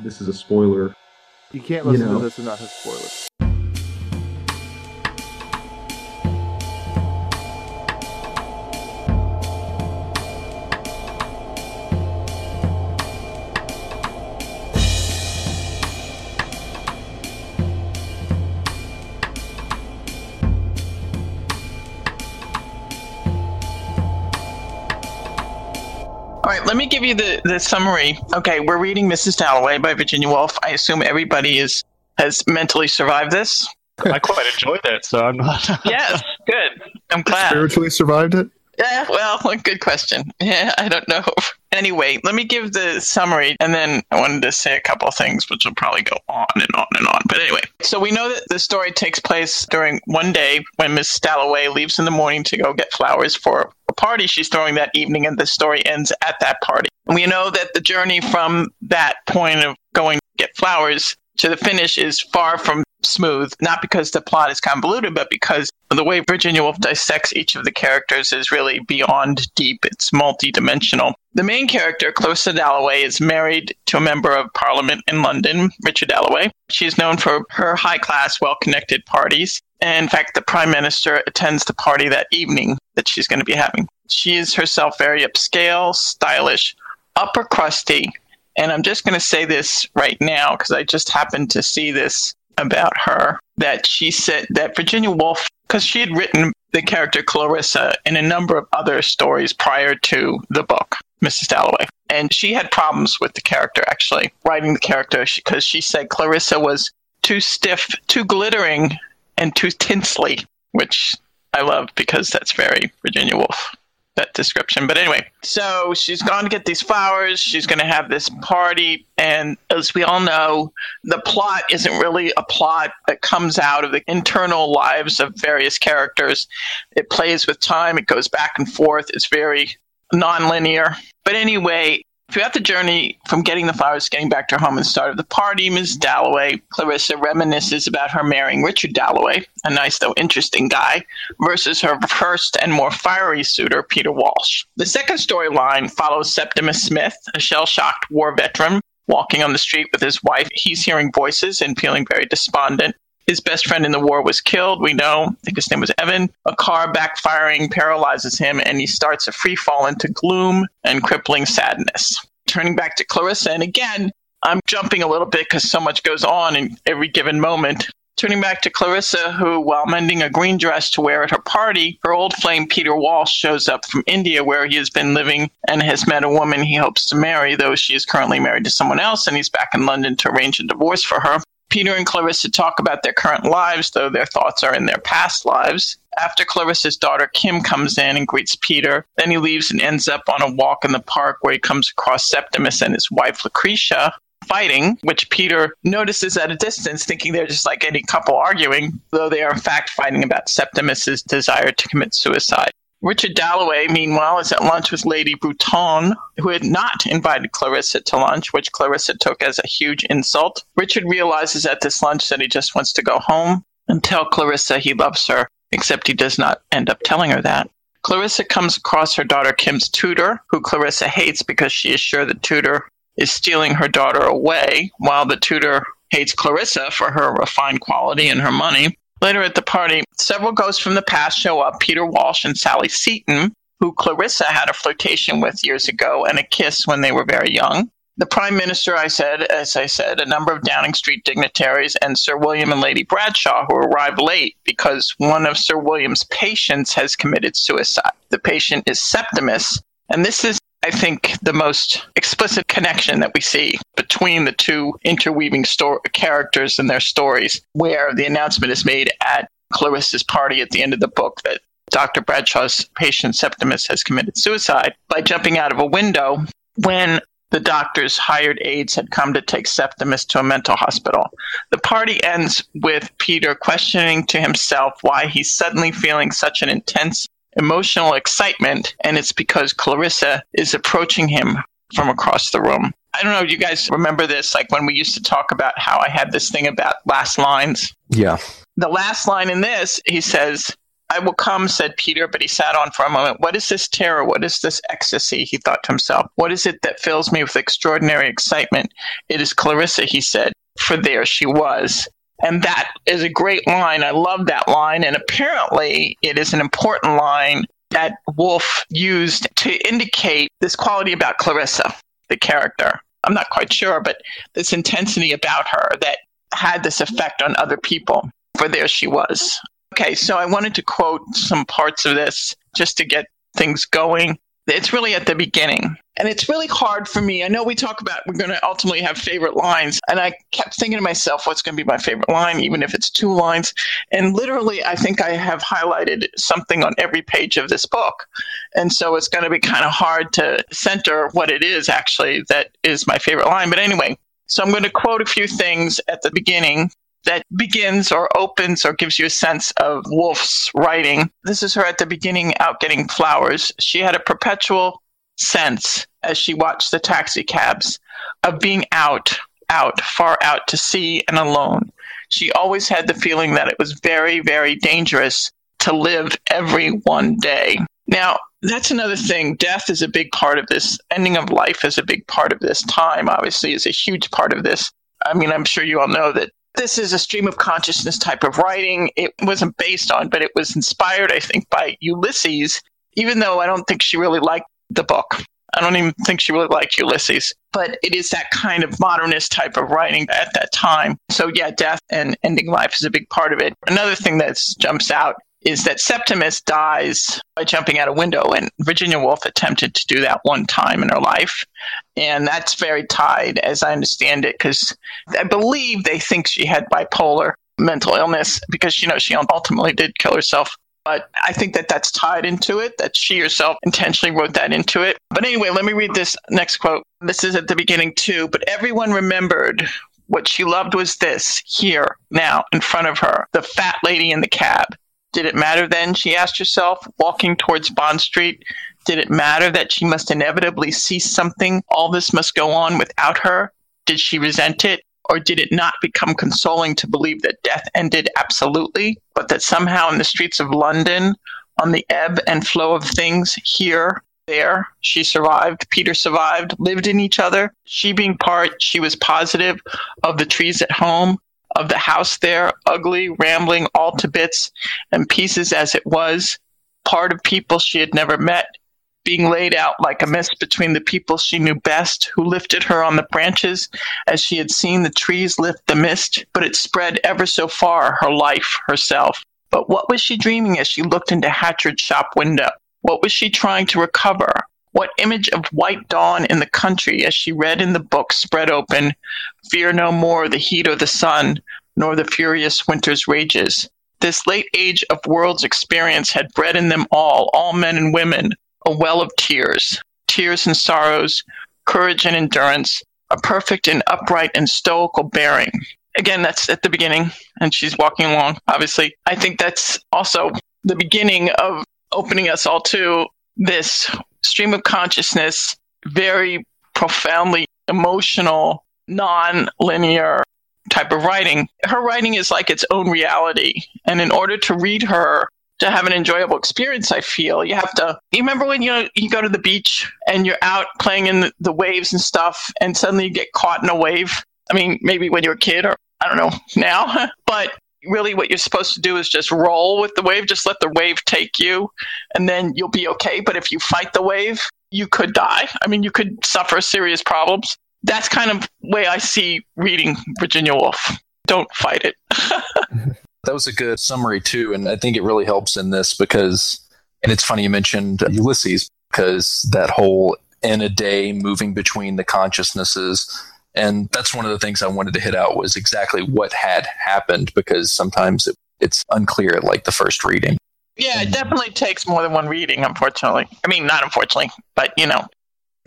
this is a spoiler. You can't listen know. to this and not have spoilers. Let me give you the, the summary. Okay, we're reading Mrs. Dalloway by Virginia Woolf. I assume everybody is has mentally survived this. I quite enjoyed it, so I'm not. Yes, good. I'm glad. Spiritually survived it? Yeah, well, good question. Yeah, I don't know. Anyway, let me give the summary, and then I wanted to say a couple things, which will probably go on and on and on. But anyway, so we know that the story takes place during one day when Miss Dalloway leaves in the morning to go get flowers for a party she's throwing that evening, and the story ends at that party. We know that the journey from that point of going to get flowers to the finish is far from smooth, not because the plot is convoluted, but because the way Virginia Woolf dissects each of the characters is really beyond deep. It's multidimensional. The main character, Clarissa Dalloway, is married to a member of parliament in London, Richard Dalloway. She's known for her high class, well connected parties. And in fact, the prime minister attends the party that evening that she's going to be having. She is herself very upscale, stylish, upper crusty. And I'm just going to say this right now because I just happened to see this about her that she said that Virginia Woolf, because she had written the character Clarissa in a number of other stories prior to the book, Mrs. Dalloway. And she had problems with the character, actually, writing the character, because she said Clarissa was too stiff, too glittering, and too tinsely, which I love because that's very Virginia Woolf that description. But anyway, so she's gone to get these flowers. She's going to have this party. And as we all know, the plot isn't really a plot that comes out of the internal lives of various characters. It plays with time, it goes back and forth. It's very nonlinear. But anyway, Throughout the journey from getting the flowers, getting back to her home and the start of the party, Ms. Dalloway, Clarissa reminisces about her marrying Richard Dalloway, a nice though interesting guy, versus her first and more fiery suitor, Peter Walsh. The second storyline follows Septimus Smith, a shell shocked war veteran, walking on the street with his wife. He's hearing voices and feeling very despondent. His best friend in the war was killed, we know. I think his name was Evan. A car backfiring paralyzes him, and he starts a free fall into gloom and crippling sadness. Turning back to Clarissa, and again, I'm jumping a little bit because so much goes on in every given moment. Turning back to Clarissa, who, while mending a green dress to wear at her party, her old flame Peter Walsh shows up from India, where he has been living and has met a woman he hopes to marry, though she is currently married to someone else, and he's back in London to arrange a divorce for her. Peter and Clarissa talk about their current lives, though their thoughts are in their past lives. After Clarissa's daughter Kim comes in and greets Peter, then he leaves and ends up on a walk in the park where he comes across Septimus and his wife Lucretia fighting, which Peter notices at a distance, thinking they're just like any couple arguing, though they are in fact fighting about Septimus's desire to commit suicide. Richard Dalloway, meanwhile, is at lunch with Lady Bruton, who had not invited Clarissa to lunch, which Clarissa took as a huge insult. Richard realizes at this lunch that he just wants to go home and tell Clarissa he loves her, except he does not end up telling her that. Clarissa comes across her daughter Kim's tutor, who Clarissa hates because she is sure the tutor is stealing her daughter away, while the tutor hates Clarissa for her refined quality and her money. Later at the party, several ghosts from the past show up Peter Walsh and Sally Seton, who Clarissa had a flirtation with years ago and a kiss when they were very young. The Prime Minister, I said, as I said, a number of Downing Street dignitaries, and Sir William and Lady Bradshaw, who arrived late because one of Sir William's patients has committed suicide. The patient is Septimus, and this is I think the most explicit connection that we see between the two interweaving sto- characters and their stories, where the announcement is made at Clarissa's party at the end of the book that Dr. Bradshaw's patient Septimus has committed suicide by jumping out of a window when the doctor's hired aides had come to take Septimus to a mental hospital. The party ends with Peter questioning to himself why he's suddenly feeling such an intense emotional excitement, and it's because Clarissa is approaching him from across the room. I don't know, you guys remember this, like when we used to talk about how I had this thing about last lines? Yeah. The last line in this, he says, I will come, said Peter, but he sat on for a moment. What is this terror? What is this ecstasy? He thought to himself. What is it that fills me with extraordinary excitement? It is Clarissa, he said, for there she was. And that is a great line. I love that line. And apparently, it is an important line that Woolf used to indicate this quality about Clarissa, the character. I'm not quite sure, but this intensity about her that had this effect on other people. For there she was. Okay, so I wanted to quote some parts of this just to get things going. It's really at the beginning. And it's really hard for me. I know we talk about we're going to ultimately have favorite lines. And I kept thinking to myself, what's going to be my favorite line, even if it's two lines. And literally, I think I have highlighted something on every page of this book. And so it's going to be kind of hard to center what it is actually that is my favorite line. But anyway, so I'm going to quote a few things at the beginning that begins or opens or gives you a sense of Woolf's writing. This is her at the beginning out getting flowers. She had a perpetual sense as she watched the taxi cabs of being out, out, far out to sea and alone. She always had the feeling that it was very, very dangerous to live every one day. Now, that's another thing. Death is a big part of this. Ending of life is a big part of this. Time, obviously, is a huge part of this. I mean, I'm sure you all know that this is a stream of consciousness type of writing. It wasn't based on, but it was inspired, I think, by Ulysses, even though I don't think she really liked the book. I don't even think she really liked Ulysses, but it is that kind of modernist type of writing at that time. So, yeah, death and ending life is a big part of it. Another thing that jumps out is that Septimus dies by jumping out a window, and Virginia Woolf attempted to do that one time in her life. And that's very tied, as I understand it, because I believe they think she had bipolar mental illness because, you know, she ultimately did kill herself. But I think that that's tied into it, that she herself intentionally wrote that into it. But anyway, let me read this next quote. This is at the beginning, too. But everyone remembered what she loved was this here, now, in front of her, the fat lady in the cab. Did it matter then, she asked herself, walking towards Bond Street? Did it matter that she must inevitably see something? All this must go on without her? Did she resent it? Or did it not become consoling to believe that death ended absolutely, but that somehow in the streets of London, on the ebb and flow of things, here, there, she survived, Peter survived, lived in each other, she being part, she was positive, of the trees at home, of the house there, ugly, rambling, all to bits and pieces as it was, part of people she had never met, being laid out like a mist between the people she knew best, who lifted her on the branches as she had seen the trees lift the mist, but it spread ever so far, her life, herself. But what was she dreaming as she looked into Hatchard's shop window? What was she trying to recover? What image of white dawn in the country as she read in the book spread open, Fear no more the heat or the sun, nor the furious winter's rages. This late age of world's experience had bred in them all, all men and women, a well of tears, tears and sorrows, courage and endurance, a perfect and upright and stoical bearing. Again, that's at the beginning, and she's walking along, obviously. I think that's also the beginning of opening us all to this stream of consciousness, very profoundly emotional, non linear type of writing. Her writing is like its own reality. And in order to read her, to have an enjoyable experience, I feel you have to. You remember when you you go to the beach and you're out playing in the, the waves and stuff, and suddenly you get caught in a wave. I mean, maybe when you're a kid, or I don't know now, but really what you're supposed to do is just roll with the wave, just let the wave take you, and then you'll be okay. But if you fight the wave, you could die. I mean, you could suffer serious problems. That's kind of way I see reading Virginia Woolf. Don't fight it. that was a good summary too, and I think it really helps in this because, and it's funny you mentioned Ulysses because that whole in a day moving between the consciousnesses and that's one of the things I wanted to hit out was exactly what had happened because sometimes it, it's unclear like the first reading. Yeah, it definitely takes more than one reading, unfortunately. I mean, not unfortunately, but you know,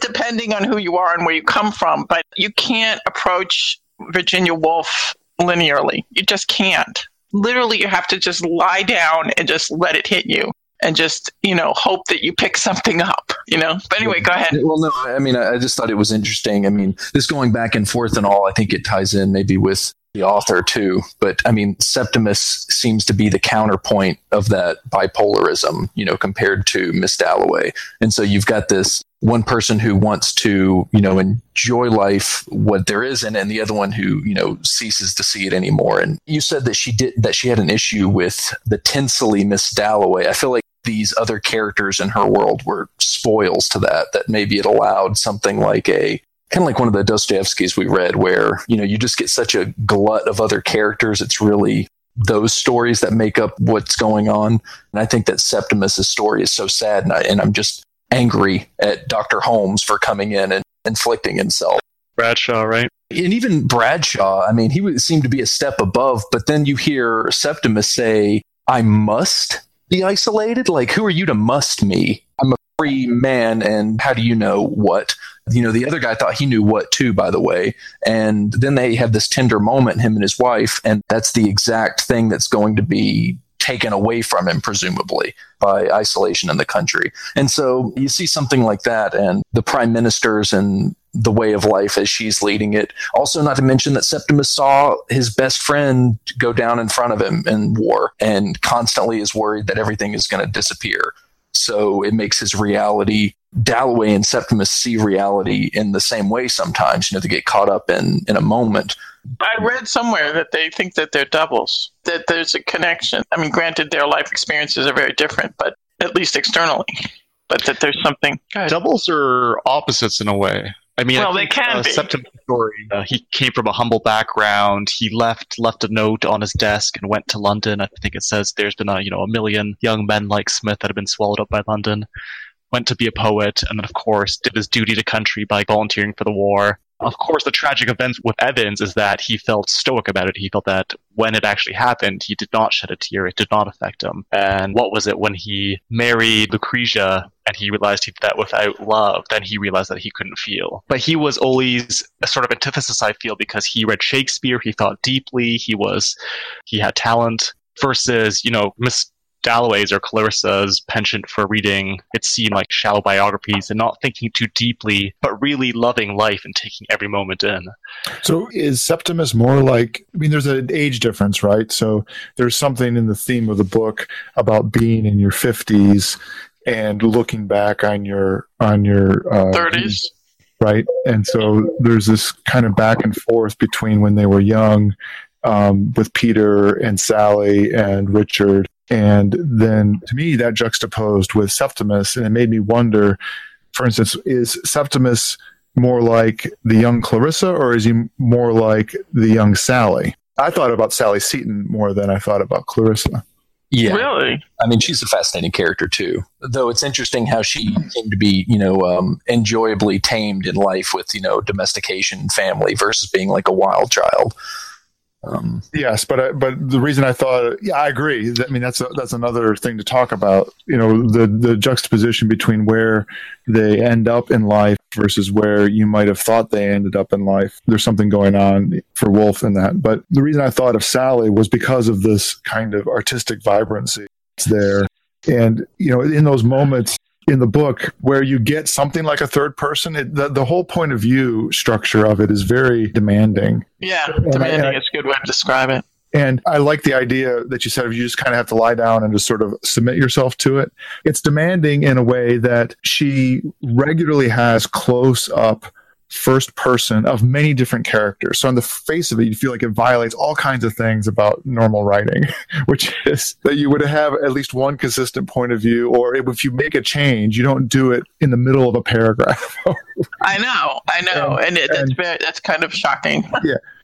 depending on who you are and where you come from, but you can't approach Virginia Woolf linearly. You just can't. Literally, you have to just lie down and just let it hit you and just you know hope that you pick something up you know but anyway go ahead well no i mean i just thought it was interesting i mean this going back and forth and all i think it ties in maybe with the author too. But I mean, Septimus seems to be the counterpoint of that bipolarism, you know, compared to Miss Dalloway. And so you've got this one person who wants to, you know, enjoy life, what there is it, and the other one who, you know, ceases to see it anymore. And you said that she did that she had an issue with the tinselly Miss Dalloway. I feel like these other characters in her world were spoils to that, that maybe it allowed something like a kind of like one of the Dostoevskys we read, where you know you just get such a glut of other characters. It's really those stories that make up what's going on. And I think that Septimus's story is so sad, and, I, and I'm just angry at Doctor Holmes for coming in and inflicting himself. Bradshaw, right? And even Bradshaw, I mean, he would seem to be a step above, but then you hear Septimus say, I must be isolated? Like, who are you to must me? I'm a free man, and how do you know what? You know, the other guy thought he knew what too, by the way. And then they have this tender moment, him and his wife, and that's the exact thing that's going to be taken away from him, presumably, by isolation in the country. And so you see something like that, and the prime ministers and the way of life as she's leading it. Also, not to mention that Septimus saw his best friend go down in front of him in war and constantly is worried that everything is going to disappear. So it makes his reality. Dalloway and Septimus see reality in the same way sometimes, you know, they get caught up in, in a moment. I read somewhere that they think that they're doubles, that there's a connection. I mean, granted, their life experiences are very different, but at least externally, but that there's something. Doubles are opposites in a way. I mean, Well, I they can uh, be. Septimus' story. Uh, he came from a humble background. He left left a note on his desk and went to London. I think it says there's been a you know a million young men like Smith that have been swallowed up by London. Went to be a poet, and then of course did his duty to country by volunteering for the war. Of course, the tragic event with Evans is that he felt stoic about it. He felt that when it actually happened, he did not shed a tear. It did not affect him. And what was it when he married Lucretia and he realized he did that without love? Then he realized that he couldn't feel. But he was always a sort of antithesis, I feel, because he read Shakespeare, he thought deeply, he was, he had talent. Versus, you know, Miss Dalloway's or Clarissa's penchant for reading, it seemed like shallow biographies and not thinking too deeply, but really loving life and taking every moment in. So is Septimus more like? I mean, there's an age difference, right? So there's something in the theme of the book about being in your 50s and looking back on your on your uh, 30s. right? And so there's this kind of back and forth between when they were young, um, with Peter and Sally and Richard, and then to me that juxtaposed with Septimus, and it made me wonder. For instance, is Septimus more like the young Clarissa, or is he more like the young Sally? I thought about Sally Seton more than I thought about Clarissa. Yeah. Really? I mean, she's a fascinating character too. Though it's interesting how she came to be, you know, um, enjoyably tamed in life with, you know, domestication, and family versus being like a wild child. Um, Yes, but I, but the reason I thought, yeah, I agree. I mean, that's a, that's another thing to talk about. You know, the the juxtaposition between where they end up in life versus where you might have thought they ended up in life. There's something going on for Woolf in that. But the reason I thought of Sally was because of this kind of artistic vibrancy that's there, and you know, in those moments in the book where you get something like a third person, it, the the whole point of view structure of it is very demanding. Yeah, And demanding I- is a good way to describe it. And I like the idea that you said of you just kind of have to lie down and just sort of submit yourself to it. It's demanding in a way that she regularly has close up first person of many different characters. So on the face of it, you feel like it violates all kinds of things about normal writing, which is that you would have at least one consistent point of view, or if you make a change, you don't do it in the middle of a paragraph. I know, I know, and, it, that's and- very, that's kind of shocking.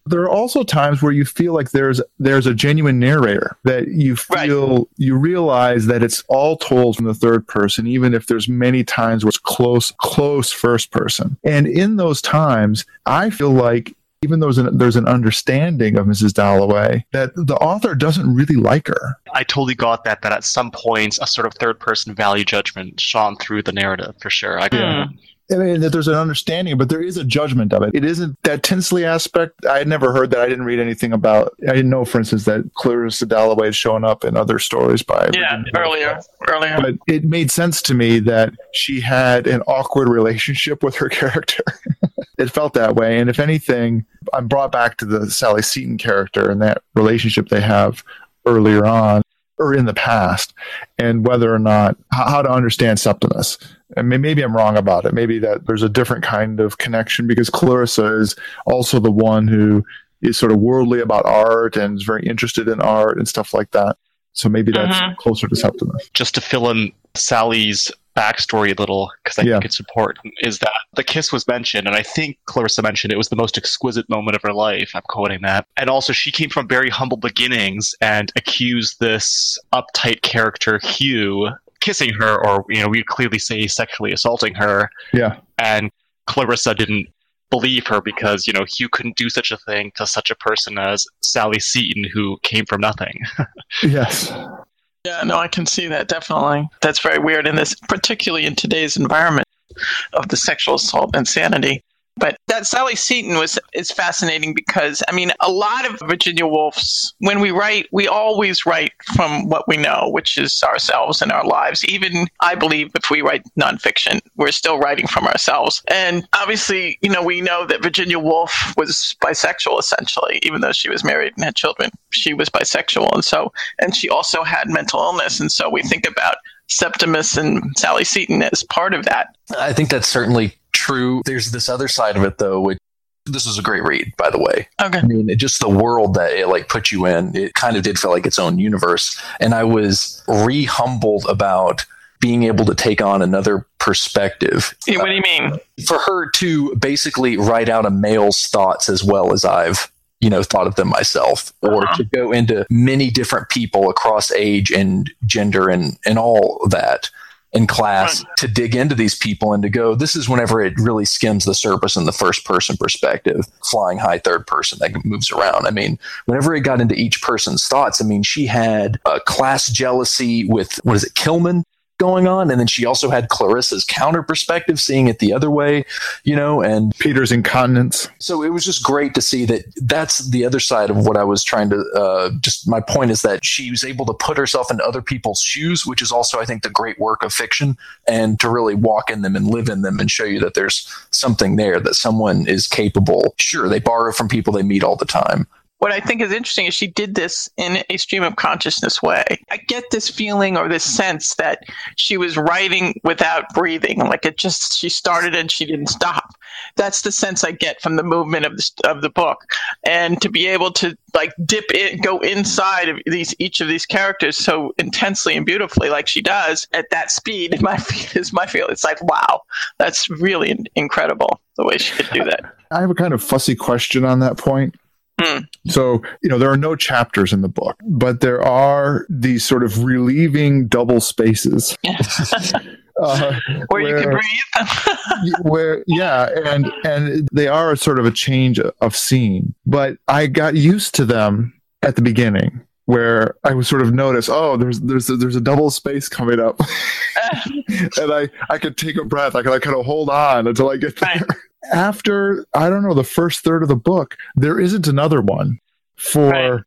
There are also times where you feel like there's there's a genuine narrator that you Right. feel you realize that it's all told from the third person even if there's many times where it's close close first person and in those times i feel like even though there's an, there's an understanding of mrs dalloway that the author doesn't really like her I totally got that, that at some points a sort of third person value judgment shone through the narrative for sure. I Yeah. I mean, that there's an understanding, but there is a judgment of it. It isn't that Tinsley aspect. I had never heard that. I didn't read anything about. I didn't know, for instance, that Clarissa Dalloway had shown up in other stories by. Yeah, Virginia earlier, earlier. But it made sense to me that she had an awkward relationship with her character. it felt that way, and if anything, I'm brought back to the Sally Seton character and that relationship they have earlier on or in the past, and whether or not how, how to understand Septimus. And maybe I'm wrong about it. Maybe that there's a different kind of connection because Clarissa is also the one who is sort of worldly about art and is very interested in art and stuff like that. So maybe that's Mhm. closer to Septimus. just to fill in Sally's backstory a little, because I Yeah. think it's important, is that the kiss was mentioned, and I think Clarissa mentioned it was the most exquisite moment of her life. I'm quoting that. And also, she came from very humble beginnings and accused this uptight character, Hugh, kissing her, or, you know, we'd clearly say sexually assaulting her. Yeah. And Clarissa didn't believe her because, you know, Hugh couldn't do such a thing to such a person as Sally Seton, who came from nothing. Yes. Yeah, no, I can see that definitely. That's very weird in this, particularly in today's environment of the sexual assault insanity. But that Sally Seton was is fascinating because I mean a lot of Virginia Woolf's when we write we always write from what we know, which is ourselves and our lives. Even I believe if we write nonfiction, we're still writing from ourselves. And obviously, you know, we know that Virginia Woolf was bisexual essentially, even though she was married and had children. She was bisexual and so and she also had mental illness. And so we think about Septimus and Sally Seton as part of that. I think that's certainly true. There's this other side of it, though. Which, this is a great read, by the way. Okay. I mean, it- just the world that it like put you in, it kind of did feel like its own universe. And I was re humbled about being able to take on another perspective. Yeah, What do you mean? For her to basically write out a male's thoughts as well as I've, you know, thought of them myself, or Uh-huh. to go into many different people across age and gender and, and all that in class to dig into these people and to go, this is whenever it really skims the surface in the first person perspective, flying high third person that moves around. I mean, whenever it got into each person's thoughts, I mean, she had a class jealousy with, what is it, Kilman? Going on and then she also had clarissa's counter perspective seeing it the other way you know and Peter's incontinence. so it was just great to see that that's the other side of what I was trying to uh, just my point is that she was able to put herself into other people's shoes, which is also I think the great work of fiction, and to really walk in them and live in them and show you that there's something there that someone is capable. Sure, they borrow from people they meet all the time. What I think is interesting is she did this in a stream of consciousness way. I get this feeling or this sense that she was writing without breathing, like it just she started and she didn't stop. That's the sense I get from the movement of the of the book, and to be able to like dip in, go inside of these each of these characters so intensely and beautifully, like she does at that speed. My is my feel. It's like wow, that's really incredible the way she could do that. I have a kind of fussy question on that point. Hmm. So, you know, there are no chapters in the book, but there are these sort of relieving double spaces. Uh, Where you can breathe. where yeah and and they are sort of a change of scene but i got used to them at the beginning where i would sort of notice oh there's there's a, there's a double space coming up and i i could take a breath i could like kind of hold on until i get there Right. After i don't know the first third of the book there isn't another one for Right.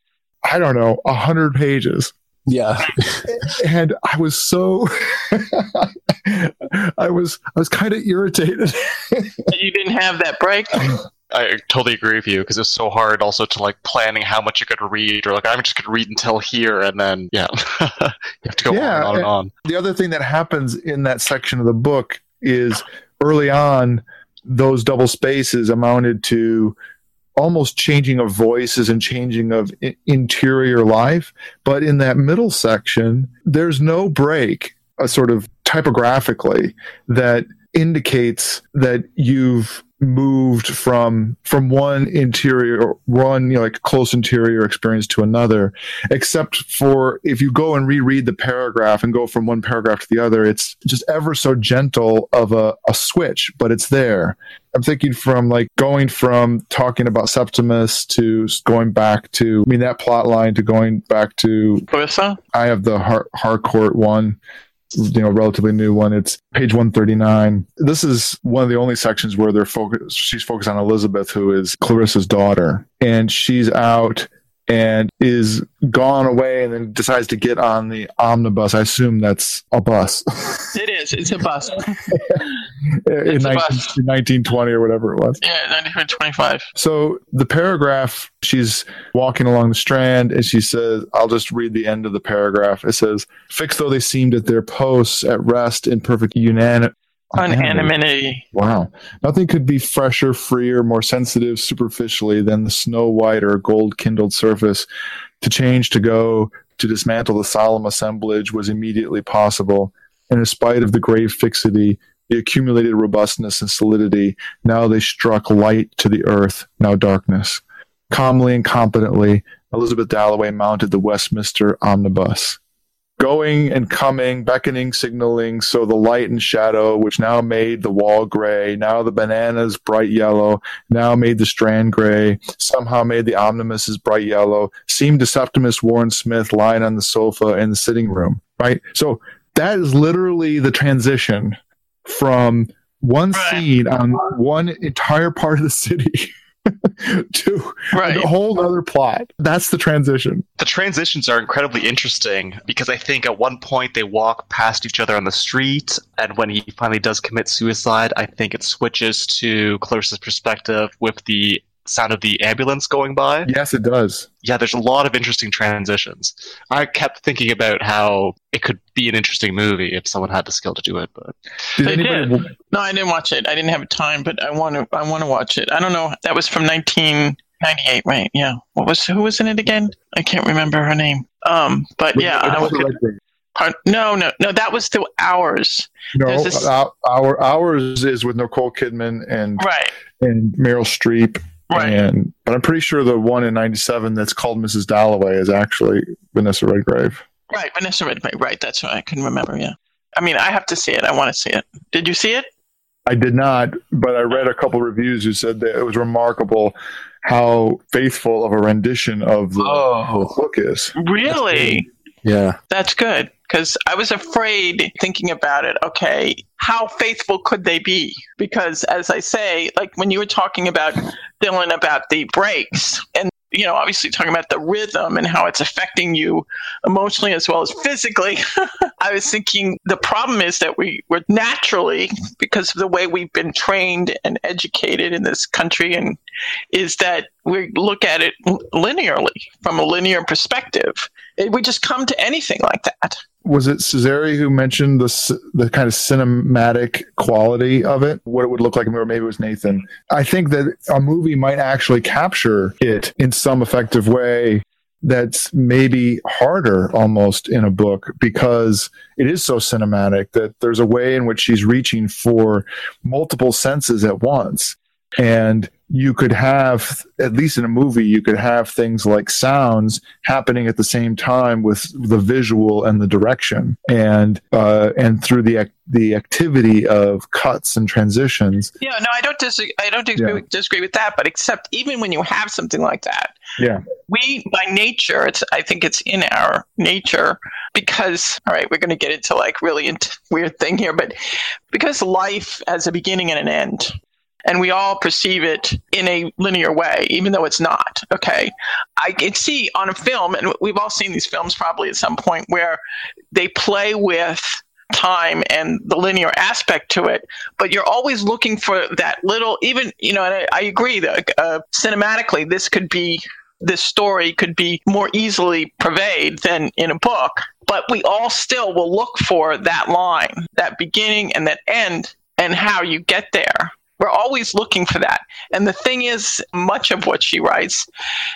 i don't know a hundred pages Yeah, and I was so I was I was kind of irritated. you didn't have that break. I totally agree with you because it's so hard also to like planning how much you could read or like I'm just going to read until here and then yeah you have to go Yeah, on and on and on. the other thing that happens in that section of the book is early on those double spaces amounted to almost changing of voices and changing of I- interior life. But in that middle section there's no break a sort of typographically that indicates that you've moved from from one interior one you know, like close interior experience to another except for if you go and reread the paragraph and go from one paragraph to the other it's just ever so gentle of a, a switch but it's there i'm thinking from like going from talking about septimus to going back to i mean that plot line to going back to Clarissa? I have the Har- Harcourt one, you know, relatively new one. It's page 139. This is one of the only sections where they're focused. She's focused on Elizabeth, who is Clarissa's daughter, and she's out and is gone away and then decides to get on the omnibus. I assume that's a bus. It is. It's a bus. in, It's a 19, bus. 1920 or whatever it was. Yeah, 1925. So the paragraph, she's walking along the strand and she says, I'll just read the end of the paragraph. It says, Fixed though they seemed at their posts at rest in perfect unanim- Unanimity. Wow. Nothing could be fresher, freer, more sensitive superficially than the snow white or gold kindled surface. To change, to go, to dismantle the solemn assemblage was immediately possible. And in spite of the grave fixity, the accumulated robustness and solidity, now they struck light to the earth, now darkness. Calmly and competently, Elizabeth Dalloway mounted the Westminster omnibus going and coming, beckoning, signaling. So the light and shadow, which now made the wall gray, now the bananas bright yellow, now made the strand gray, somehow made the omnibuses bright yellow, seemed to Septimus Warren Smith lying on the sofa in the sitting room. Right. So that is literally the transition from one scene on one entire part of the city to Right. a whole other plot. That's the transition. The transitions are incredibly interesting because I think at one point they walk past each other on the street, and when he finally does commit suicide, I think it switches to Clarissa's perspective with the sound of the ambulance going by. Yes, it does. Yeah, there's a lot of interesting transitions. I kept thinking about how it could be an interesting movie if someone had the skill to do it, but Did They anybody? No, I didn't watch it. I didn't have time, but I want to. I want to watch it. I don't know. That was from 1998, right? Yeah. What was who was in it again? I can't remember her name. Um, but yeah, I Vanessa would, Redgrave. part, no, no, no. That was the hours, No, There's this- uh, our ours is with Nicole Kidman and right? and Meryl Streep. Right. And but I'm pretty sure the one in '97 that's called Mrs. Dalloway is actually Vanessa Redgrave. Right, Vanessa Redgrave. Right, that's what I couldn't remember. Yeah, I mean, I have to see it. I want to see it. Did you see it? I did not, but I read a couple reviews who said that it was remarkable how faithful of a rendition of the Oh, book is. Really? Yeah. That's good because I was afraid thinking about it. Okay, how faithful could they be? Because as I say, like when you were talking about Dylan about the breaks and you know, obviously talking about the rhythm and how it's affecting you emotionally as well as physically. I was thinking the problem is that we were naturally, because of the way we've been trained and educated in this country, and is that we look at it linearly from a linear perspective. We just come to anything like that. Was it Cesare who mentioned the the kind of cinematic quality of it? What it would look like, or maybe it was Nathan. I think that a movie might actually capture it in some effective way. That's maybe harder almost in a book because it is so cinematic that there's a way in which she's reaching for multiple senses at once. And you could have, at least in a movie, you could have things like sounds happening at the same time with the visual and the direction, and uh, and through the ac- the activity of cuts and transitions. Yeah, no, I don't disagree. I don't disagree, Yeah. with, disagree with that. But except even when you have something like that, Yeah. we by nature, it's I think it's in our nature because all right, we're going to get into like really into weird thing here, but because life has a beginning and an end. And we all perceive it in a linear way, even though it's not. Okay. I can see on a film, and we've all seen these films probably at some point, where they play with time and the linear aspect to it but you're always looking for that little even you know and i, I agree that uh, cinematically this could be this story could be more easily purveyed than in a book but we all still will look for that line that beginning and that end and how you get there we're always looking for that and the thing is much of what she writes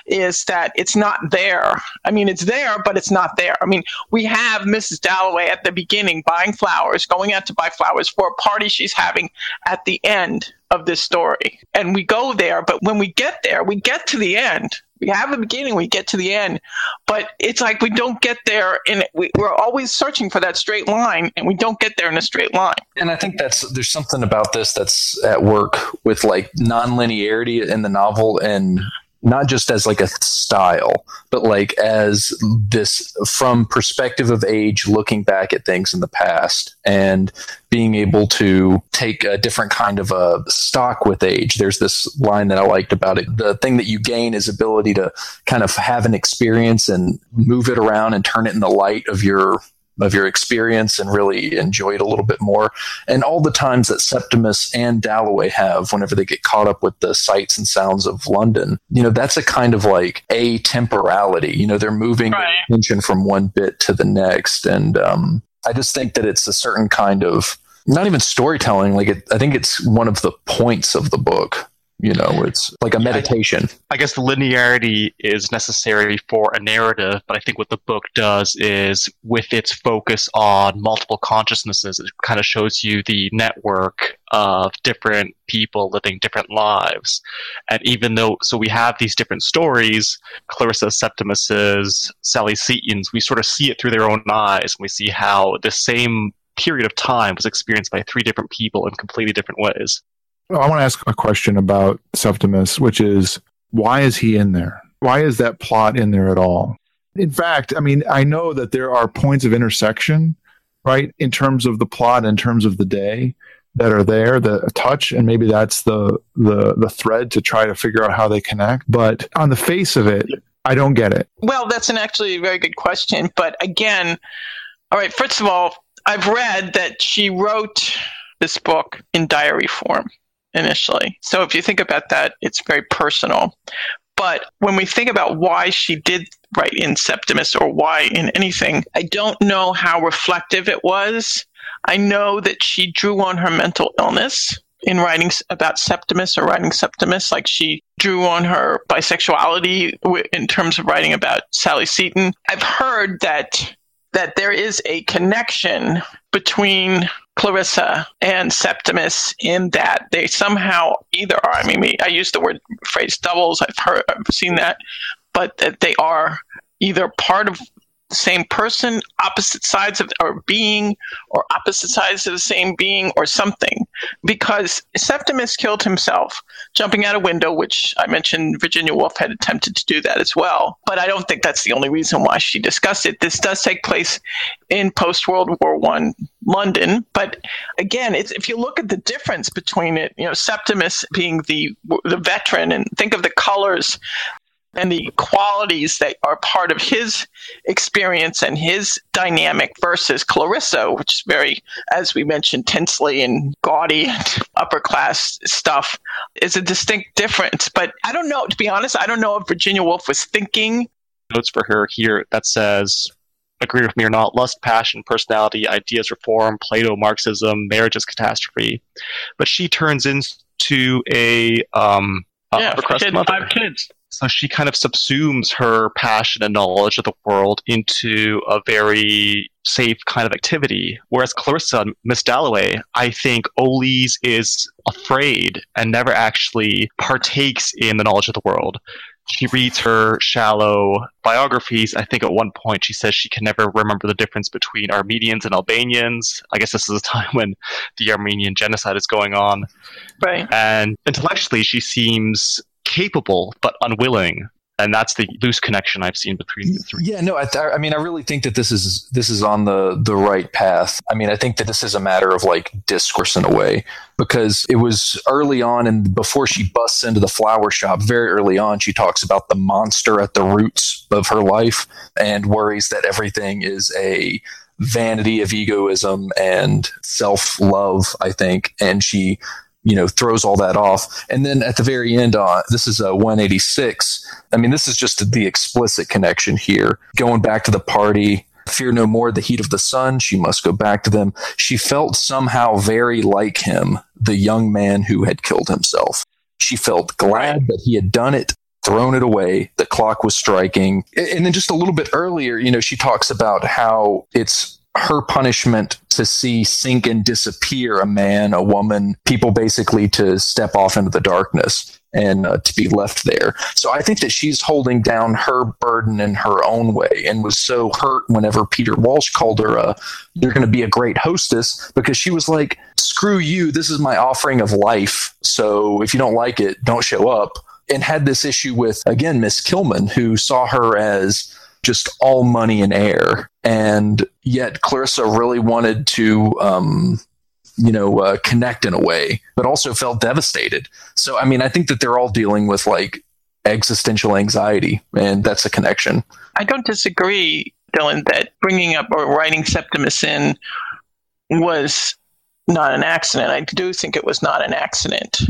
is that it's not there i mean it's there but it's not there i mean we have Mrs. Dalloway at the beginning buying flowers, going out to buy flowers for a party she's having at the end of this story. And we go there, but when we get there, we get to the end. We have a beginning, we get to the end, but it's like we don't get there and we, we're always searching for that straight line and we don't get there in a straight line. And I think that's there's something about this that's at work with like non-linearity in the novel and not just as like a style, but like as this from perspective of age, looking back at things in the past and being able to take a different kind of a stock with age. There's this line that I liked about it. The thing that you gain is ability to kind of have an experience and move it around and turn it in the light of your of your experience and really enjoy it a little bit more. And all the times that Septimus and Dalloway have whenever they get caught up with the sights and sounds of London, you know, that's a kind of like a temporality. You know, they're moving Right. attention from one bit to the next. And um, I just think that it's a certain kind of not even storytelling. Like it, I think it's one of the points of the book. You know, it's like a Yeah, I- meditation. I guess the linearity is necessary for a narrative, but I think what the book does is, with its focus on multiple consciousnesses, it kind of shows you the network of different people living different lives. And even though, so we have these different stories, Clarissa Septimus's, Sally Seton's, we sort of see it through their own eyes, and we see how the same period of time was experienced by three different people in completely different ways. Well, I want to ask a question about Septimus, which is why is he in there? Why is that plot in there at all? In fact, I mean, I know that there are points of intersection, right, in terms of the plot, in terms of the day that are there, the touch, and maybe that's the the the thread to try to figure out how they connect. But on the face of it, I don't get it. Well, that's an actually very good question. But again, all right, first of all, I've read that she wrote this book in diary form initially. So if you think about that, it's very personal. But when we think about why she did write in Septimus or why in anything, I don't know how reflective it was. I know that she drew on her mental illness in writing about Septimus or writing Septimus, like she drew on her bisexuality in terms of writing about Sally Seton. I've heard that that there is a connection between Clarissa and Septimus in that they somehow either are. I mean, I use the word phrase doubles. I've heard, I've seen that, but that they are either part of the same person, opposite sides of or being, or opposite sides of the same being, or something. Because Septimus killed himself jumping out a window, which I mentioned Virginia Woolf had attempted to do that as well. But I don't think that's the only reason why she discussed it. This does take place in post World War One London, but again, if you look at the difference between it, you know, Septimus being the the veteran, and think of the colors and the qualities that are part of his experience and his dynamic versus Clarissa, which is very, as we mentioned, tensely and gaudy and upper class stuff, is a distinct difference. But I don't know, to be honest, I don't know if Virginia Woolf was thinking. notes for her here that says, agree with me or not, lust, passion, personality, ideas, reform, Plato, Marxism, marriage is catastrophe. But she turns into a um, a yeah, upper-crust kid, mother. five kids. So she kind of subsumes her passion and knowledge of the world into a very safe kind of activity. Whereas Clarissa, Miss Dalloway, I think always is afraid and never actually partakes in the knowledge of the world. She reads her shallow biographies. I think at one point she says she can never remember the difference between Armenians and Albanians. I guess this is a time when the Armenian genocide is going on Right. and intellectually she seems capable but unwilling and that's the loose connection i've seen between the three Yeah, no, I, th- I mean, I really think that this is this is on the the right path. I mean, I think that this is a matter of like discourse in a way because it was early on, and before she busts into the flower shop, very early on, she talks about the monster at the roots of her life and worries that everything is a vanity of egoism and self love. I think, and she you know throws all that off. And then at the very end uh, this is a 186 i mean this is just the explicit connection here. Going back to the party fear no more the heat of the sun. She must go back to them. She felt somehow very like him the young man who had killed himself. She felt glad that he had done it thrown it away the clock was striking. And then just a little bit earlier you know she talks about how it's her punishment to see sink and disappear a man, a woman, people basically to step off into the darkness and uh, to be left there. So I think that she's holding down her burden in her own way and was so hurt whenever Peter Walsh called her a you're going to be a great hostess because she was like screw you this is my offering of life so if you don't like it don't show up and had this issue with again Miss Kilman, who saw her as just all money and air, and yet Clarissa really wanted to. Um, you know, uh, connect in a way, but also felt devastated. So, I mean, I think that they're all dealing with like existential anxiety, and that's a connection. I don't disagree, Dylan, that bringing up or writing Septimus in was not an accident. I do think it was not an accident.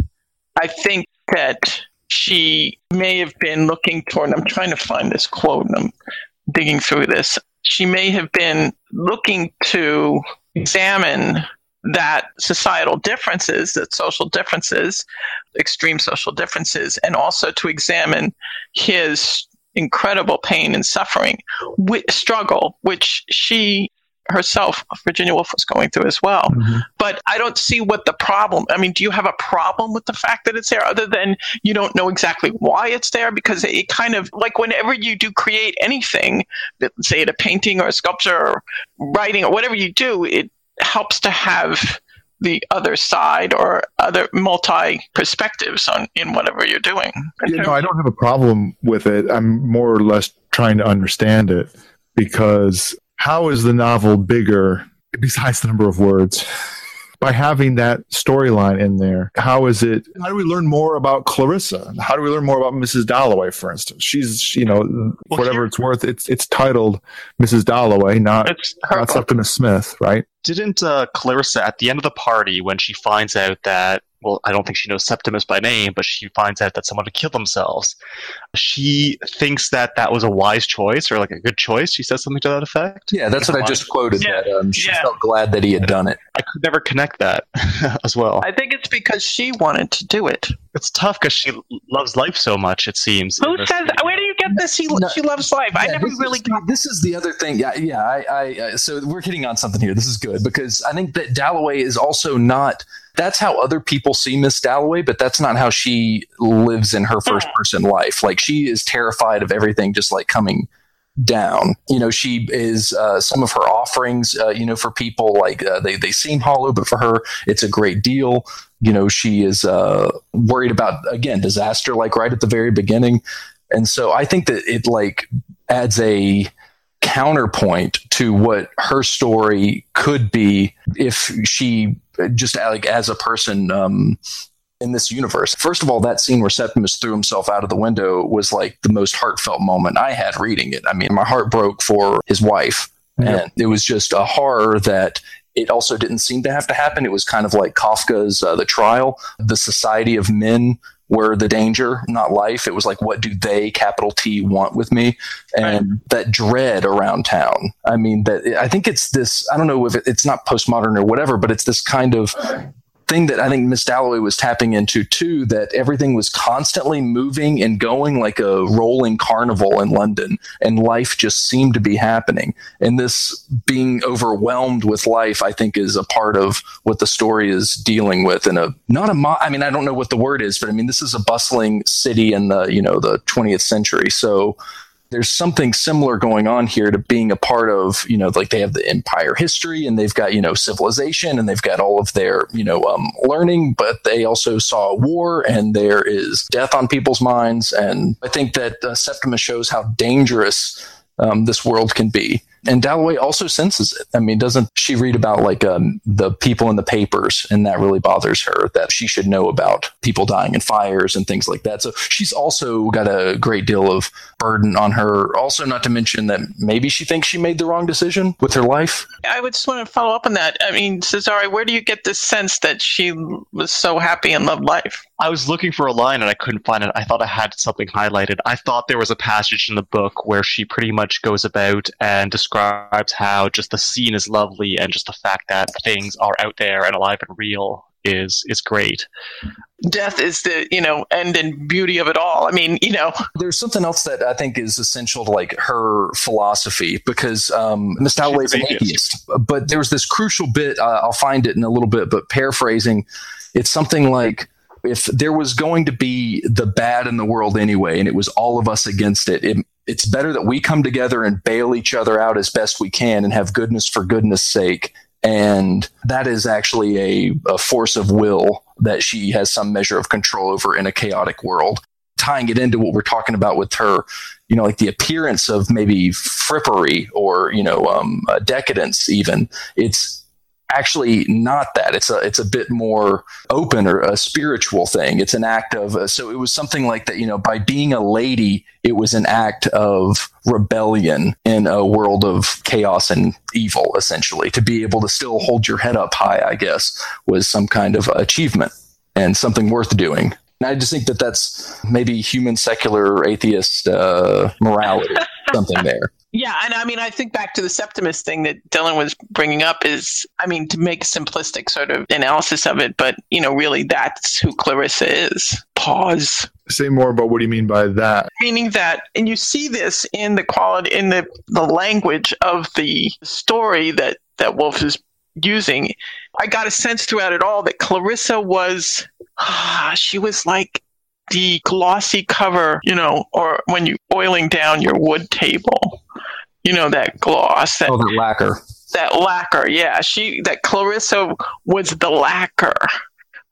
I think that she may have been looking toward, I'm trying to find this quote and I'm digging through this. She may have been looking to examine that societal differences, that social differences, extreme social differences, and also to examine his incredible pain and suffering, struggle, which she herself, Virginia Woolf, was going through as well. Mm-hmm. But I don't see what the problem. I mean, do you have a problem with the fact that it's there, other than you don't know exactly why it's there? Because it kind of like whenever you do create anything, say it a painting or a sculpture or writing or whatever you do, it helps to have the other side or other multi perspectives on in whatever you're doing. You know, I don't have a problem with it. I'm more or less trying to understand it because how is the novel bigger besides the number of words? by having that storyline in there. How is it? How do we learn more about Clarissa? How do we learn more about Mrs. Dalloway, for instance? She's, you know, well, whatever here, it's worth, it's it's titled Mrs. Dalloway, not not Septimus Smith, right? Didn't uh, Clarissa at the end of the party when she finds out that well, I don't think she knows Septimus by name, but she finds out that someone had killed themselves. She thinks that that was a wise choice or like a good choice. She says something to that effect. Yeah, that's what I just quoted. Yeah. That um, she yeah. felt glad that he had done it. I could never connect that as well. I think it's because she wanted to do it. It's tough because she loves life so much. It seems. Who says? Where do you get this? He, no, she loves life. Yeah, I never really. Is, got this is the other thing. Yeah, yeah. I, I, uh, so we're hitting on something here. This is good because I think that Dalloway is also not that's how other people see Miss Dalloway, but that's not how she lives in her first person life. Like she is terrified of everything just like coming down. You know, she is uh, some of her offerings. Uh, you know, for people like uh, they they seem hollow, but for her, it's a great deal. You know, she is uh, worried about again disaster, like right at the very beginning, and so I think that it like adds a counterpoint to what her story could be if she just like as a person um, in this universe. First of all, that scene where Septimus threw himself out of the window was like the most heartfelt moment I had reading it. I mean, my heart broke for his wife, yeah. and it was just a horror that it also didn't seem to have to happen. It was kind of like Kafka's uh, The Trial, the Society of Men were the danger, not life. It was like, what do they, capital T, want with me? And right. that dread around town. I mean, that I think it's this, I don't know if it, it's not postmodern or whatever, but it's this kind of thing that I think Miss Dalloway was tapping into too, that everything was constantly moving and going like a rolling carnival in London, and life just seemed to be happening. And this being overwhelmed with life, I think, is a part of what the story is dealing with. And a not a, mo- I mean, I don't know what the word is, but I mean, this is a bustling city in the you know the 20th century, so there's something similar going on here to being a part of, you know, like they have the empire history and they've got, you know, civilization and they've got all of their, you know, um, learning, but they also saw war and there is death on people's minds. And I think that uh, Septimus shows how dangerous um, this world can be and Dalloway also senses it. I mean, doesn't she read about like um, the people in the papers, and that really bothers her that she should know about people dying in fires and things like that. So she's also got a great deal of burden on her. Also, not to mention that maybe she thinks she made the wrong decision with her life. I would just want to follow up on that. I mean, Cesare, where do you get this sense that she was so happy and loved life? I was looking for a line and I couldn't find it. I thought I had something highlighted. I thought there was a passage in the book where she pretty much goes about and describes describes how just the scene is lovely and just the fact that things are out there and alive and real is is great. Death is the you know end and beauty of it all. I mean, you know, there's something else that I think is essential to like her philosophy because um, Miss Dalloway is an atheist, but there's this crucial bit. Uh, I'll find it in a little bit, but paraphrasing, it's something like if there was going to be the bad in the world anyway, and it was all of us against it, it it's better that we come together and bail each other out as best we can and have goodness for goodness sake. And that is actually a, a force of will that she has some measure of control over in a chaotic world. tying it into what we're talking about with her, you know, like the appearance of maybe frippery or you know um, decadence. Even it's actually not that. It's a it's a bit more open or a spiritual thing. It's an act of uh, so it was something like that. You know, by being a lady, it was an act of rebellion in a world of chaos and evil. Essentially, to be able to still hold your head up high, I guess, was some kind of achievement and something worth doing. And I just think that that's maybe human secular atheist uh, morality, something there. Yeah, and I mean, I think back to the Septimus thing that Dylan was bringing up is, I mean, to make a simplistic sort of analysis of it, but you know, really, that's who Clarissa is. Pause. Say more about what do you mean by that? Meaning that, and you see this in the quality, in the the language of the story that that Woolf is using. I got a sense throughout it all that Clarissa was ah, she was like the glossy cover, you know, or when you're oiling down your wood table, you know, that gloss, that, oh, the lacquer. That lacquer, yeah. She that Clarissa was the lacquer,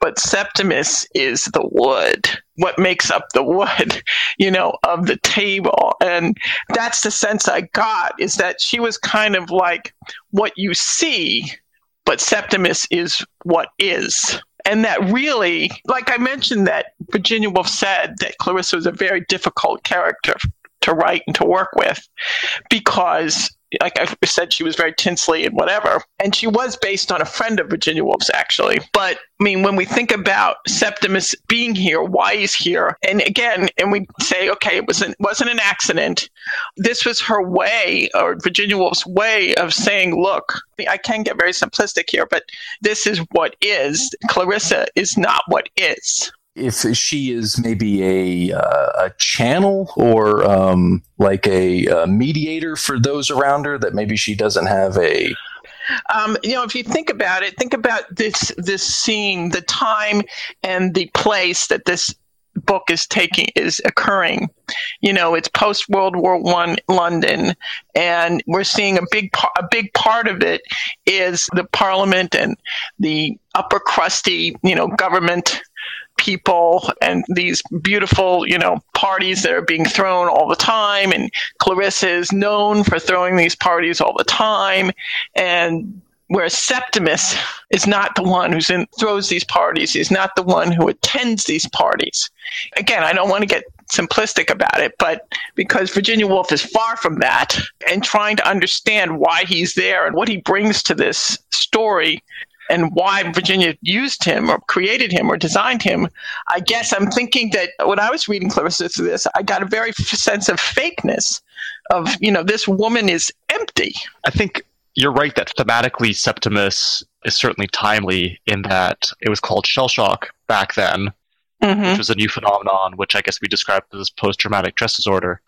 but Septimus is the wood. What makes up the wood, you know, of the table. And that's the sense I got is that she was kind of like what you see, but Septimus is what is and that really, like I mentioned, that Virginia Woolf said that Clarissa was a very difficult character to write and to work with because like I said, she was very tinsely and whatever. And she was based on a friend of Virginia Woolf's, actually. But I mean, when we think about Septimus being here, why he's here, and again, and we say, okay, it wasn't wasn't an accident. This was her way, or Virginia Woolf's way of saying, look, I can get very simplistic here, but this is what is. Clarissa is not what is if she is maybe a uh, a channel or um, like a, a, mediator for those around her that maybe she doesn't have a um, you know if you think about it think about this this scene the time and the place that this book is taking is occurring. You know it's post world war one london and we're seeing a big a big part of it is the parliament and the upper crusty you know government people and these beautiful, you know, parties that are being thrown all the time. And Clarissa is known for throwing these parties all the time. And whereas Septimus is not the one who's in throws these parties. He's not the one who attends these parties. Again, I don't want to get simplistic about it, but because Virginia Woolf is far from that and trying to understand why he's there and what he brings to this story and why Virginia used him or created him or designed him, I guess I'm thinking that when I was reading Clarissa through this, I got a very sense of fakeness of, you know, this woman is empty. I think you're right that thematically Septimus is certainly timely in that it was called shell shock back then mm-hmm. which was a new phenomenon, which I guess we described as post traumatic stress disorder.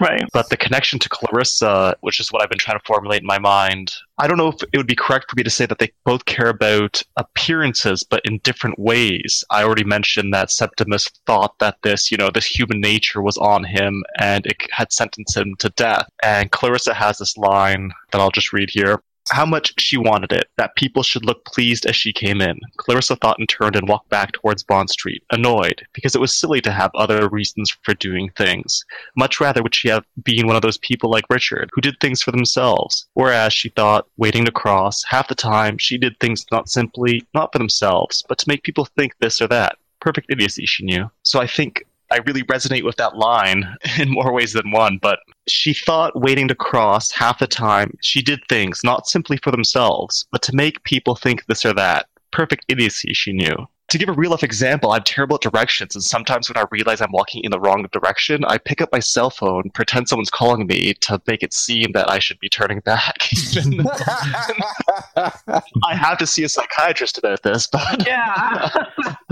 Right. But the connection to Clarissa, which is what I've been trying to formulate in my mind, I don't know if it would be correct for me to say that they both care about appearances, but in different ways. I already mentioned that Septimus thought that this, you know, this human nature was on him and it had sentenced him to death. And Clarissa has this line that I'll just read here how much she wanted it, that people should look pleased as she came in. Clarissa thought and turned and walked back towards Bond Street, annoyed, because it was silly to have other reasons for doing things. Much rather would she have been one of those people like Richard, who did things for themselves. Whereas she thought, waiting to cross, half the time she did things not simply, not for themselves, but to make people think this or that. Perfect idiocy, she knew. So I think I really resonate with that line in more ways than one, but she thought waiting to cross half the time she did things not simply for themselves, but to make people think this or that. Perfect idiocy, she knew to give a real life example, I'm terrible at directions, and sometimes when I realize I'm walking in the wrong direction, I pick up my cell phone, pretend someone's calling me to make it seem that I should be turning back. I have to see a psychiatrist about this, but yeah.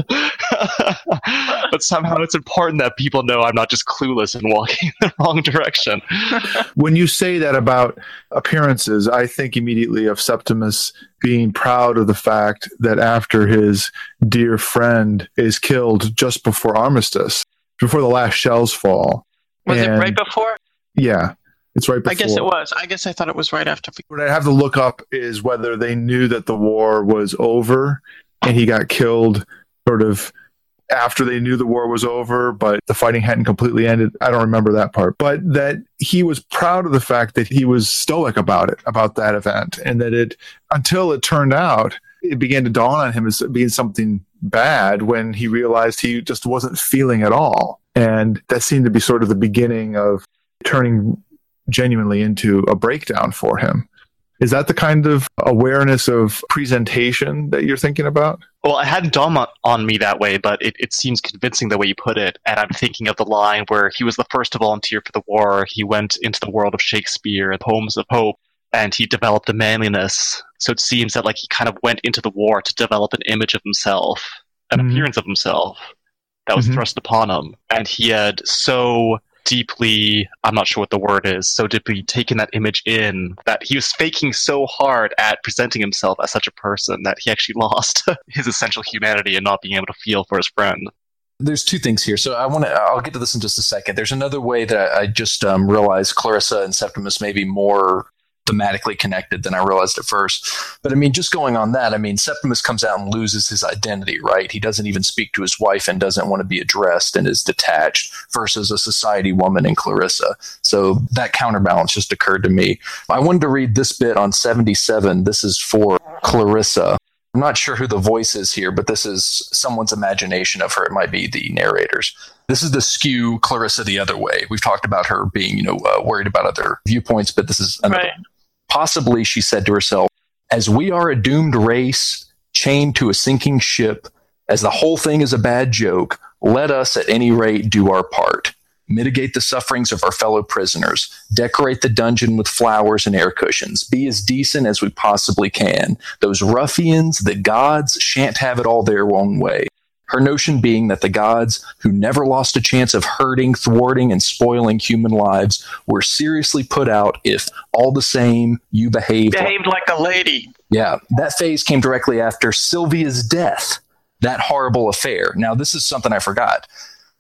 but somehow it's important that people know I'm not just clueless and walking in the wrong direction. when you say that about appearances, I think immediately of Septimus being proud of the fact that after his dear friend is killed just before armistice, before the last shells fall. Was and, it right before? Yeah. It's right before. I guess it was. I guess I thought it was right after. What I have to look up is whether they knew that the war was over and he got killed sort of after they knew the war was over, but the fighting hadn't completely ended. I don't remember that part, but that he was proud of the fact that he was stoic about it, about that event, and that it, until it turned out, it began to dawn on him as being something bad when he realized he just wasn't feeling at all. And that seemed to be sort of the beginning of turning genuinely into a breakdown for him. Is that the kind of awareness of presentation that you're thinking about? Well, I hadn't dawned on- on me that way, but it, it seems convincing the way you put it. And I'm thinking of the line where he was the first to volunteer for the war. He went into the world of Shakespeare and poems of hope, and he developed a manliness. So it seems that like he kind of went into the war to develop an image of himself, an Mhm. appearance of himself that was Mhm. thrust upon him. And he had so deeply I'm not sure what the word is, so deeply taken that image in that he was faking so hard at presenting himself as such a person that he actually lost his essential humanity and not being able to feel for his friend. there's two things here. So I want to. I'll get to this in just a second. There's another way that I just um, realized Clarissa and Septimus may be more thematically connected than I realized at first. But I mean, just going on that, I mean, Septimus comes out and loses his identity. Right? He doesn't even speak to his wife and doesn't want to be addressed and is detached versus a society woman in Clarissa. So that counterbalance just occurred to me. I wanted to read this bit on 77. This is for Clarissa. I'm not sure who the voice is here, but this is someone's imagination of her. It might be the narrators. This is the skew Clarissa the other way. We've talked about her being, you know, uh, worried about other viewpoints, but this is another. Right. Possibly, she said to herself, as we are a doomed race chained to a sinking ship, as the whole thing is a bad joke, let us at any rate do our part. Mitigate the sufferings of our fellow prisoners. Decorate the dungeon with flowers and air cushions. Be as decent as we possibly can. Those ruffians, the gods, shan't have it all their own way. Her notion being that the gods, who never lost a chance of hurting, thwarting, and spoiling human lives, were seriously put out if, all the same, you behaved. like- Behaved like a lady. yeah, that phase came directly after Sylvia's death, that horrible affair. Now, this is something I forgot.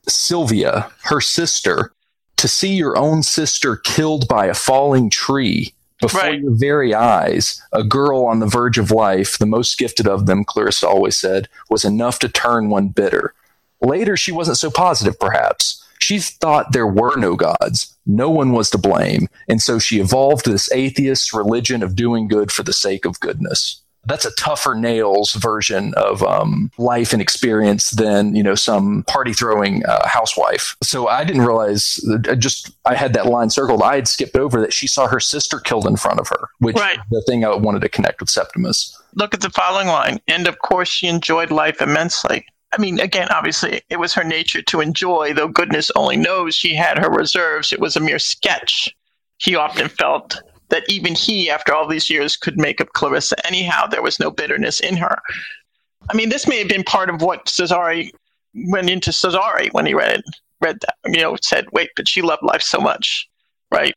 Sylvia, her sister, to see your own sister killed by a falling tree before Right. your very eyes, a girl on the verge of life, the most gifted of them, Clarissa always said, was enough to turn one bitter. Later, she wasn't so positive, perhaps. She thought there were no gods. No one was to blame. And so she evolved this atheist religion of doing good for the sake of goodness. That's a tougher nails version of um, life and experience than you know some party throwing uh, housewife. So I didn't realize. I just I had that line circled. I had skipped over that she saw her sister killed in front of her, which Right. is the thing I wanted to connect with Septimus. Look at the following line. And of course, she enjoyed life immensely. I mean, again, obviously, it was her nature to enjoy, though goodness only knows she had her reserves. It was a mere sketch. He often felt that even he, after all these years, could make up Clarissa anyhow. There was no bitterness in her. I mean, this may have been part of what Cesare went into Cesare when he read read that. You know, said, "Wait, but she loved life so much." Right.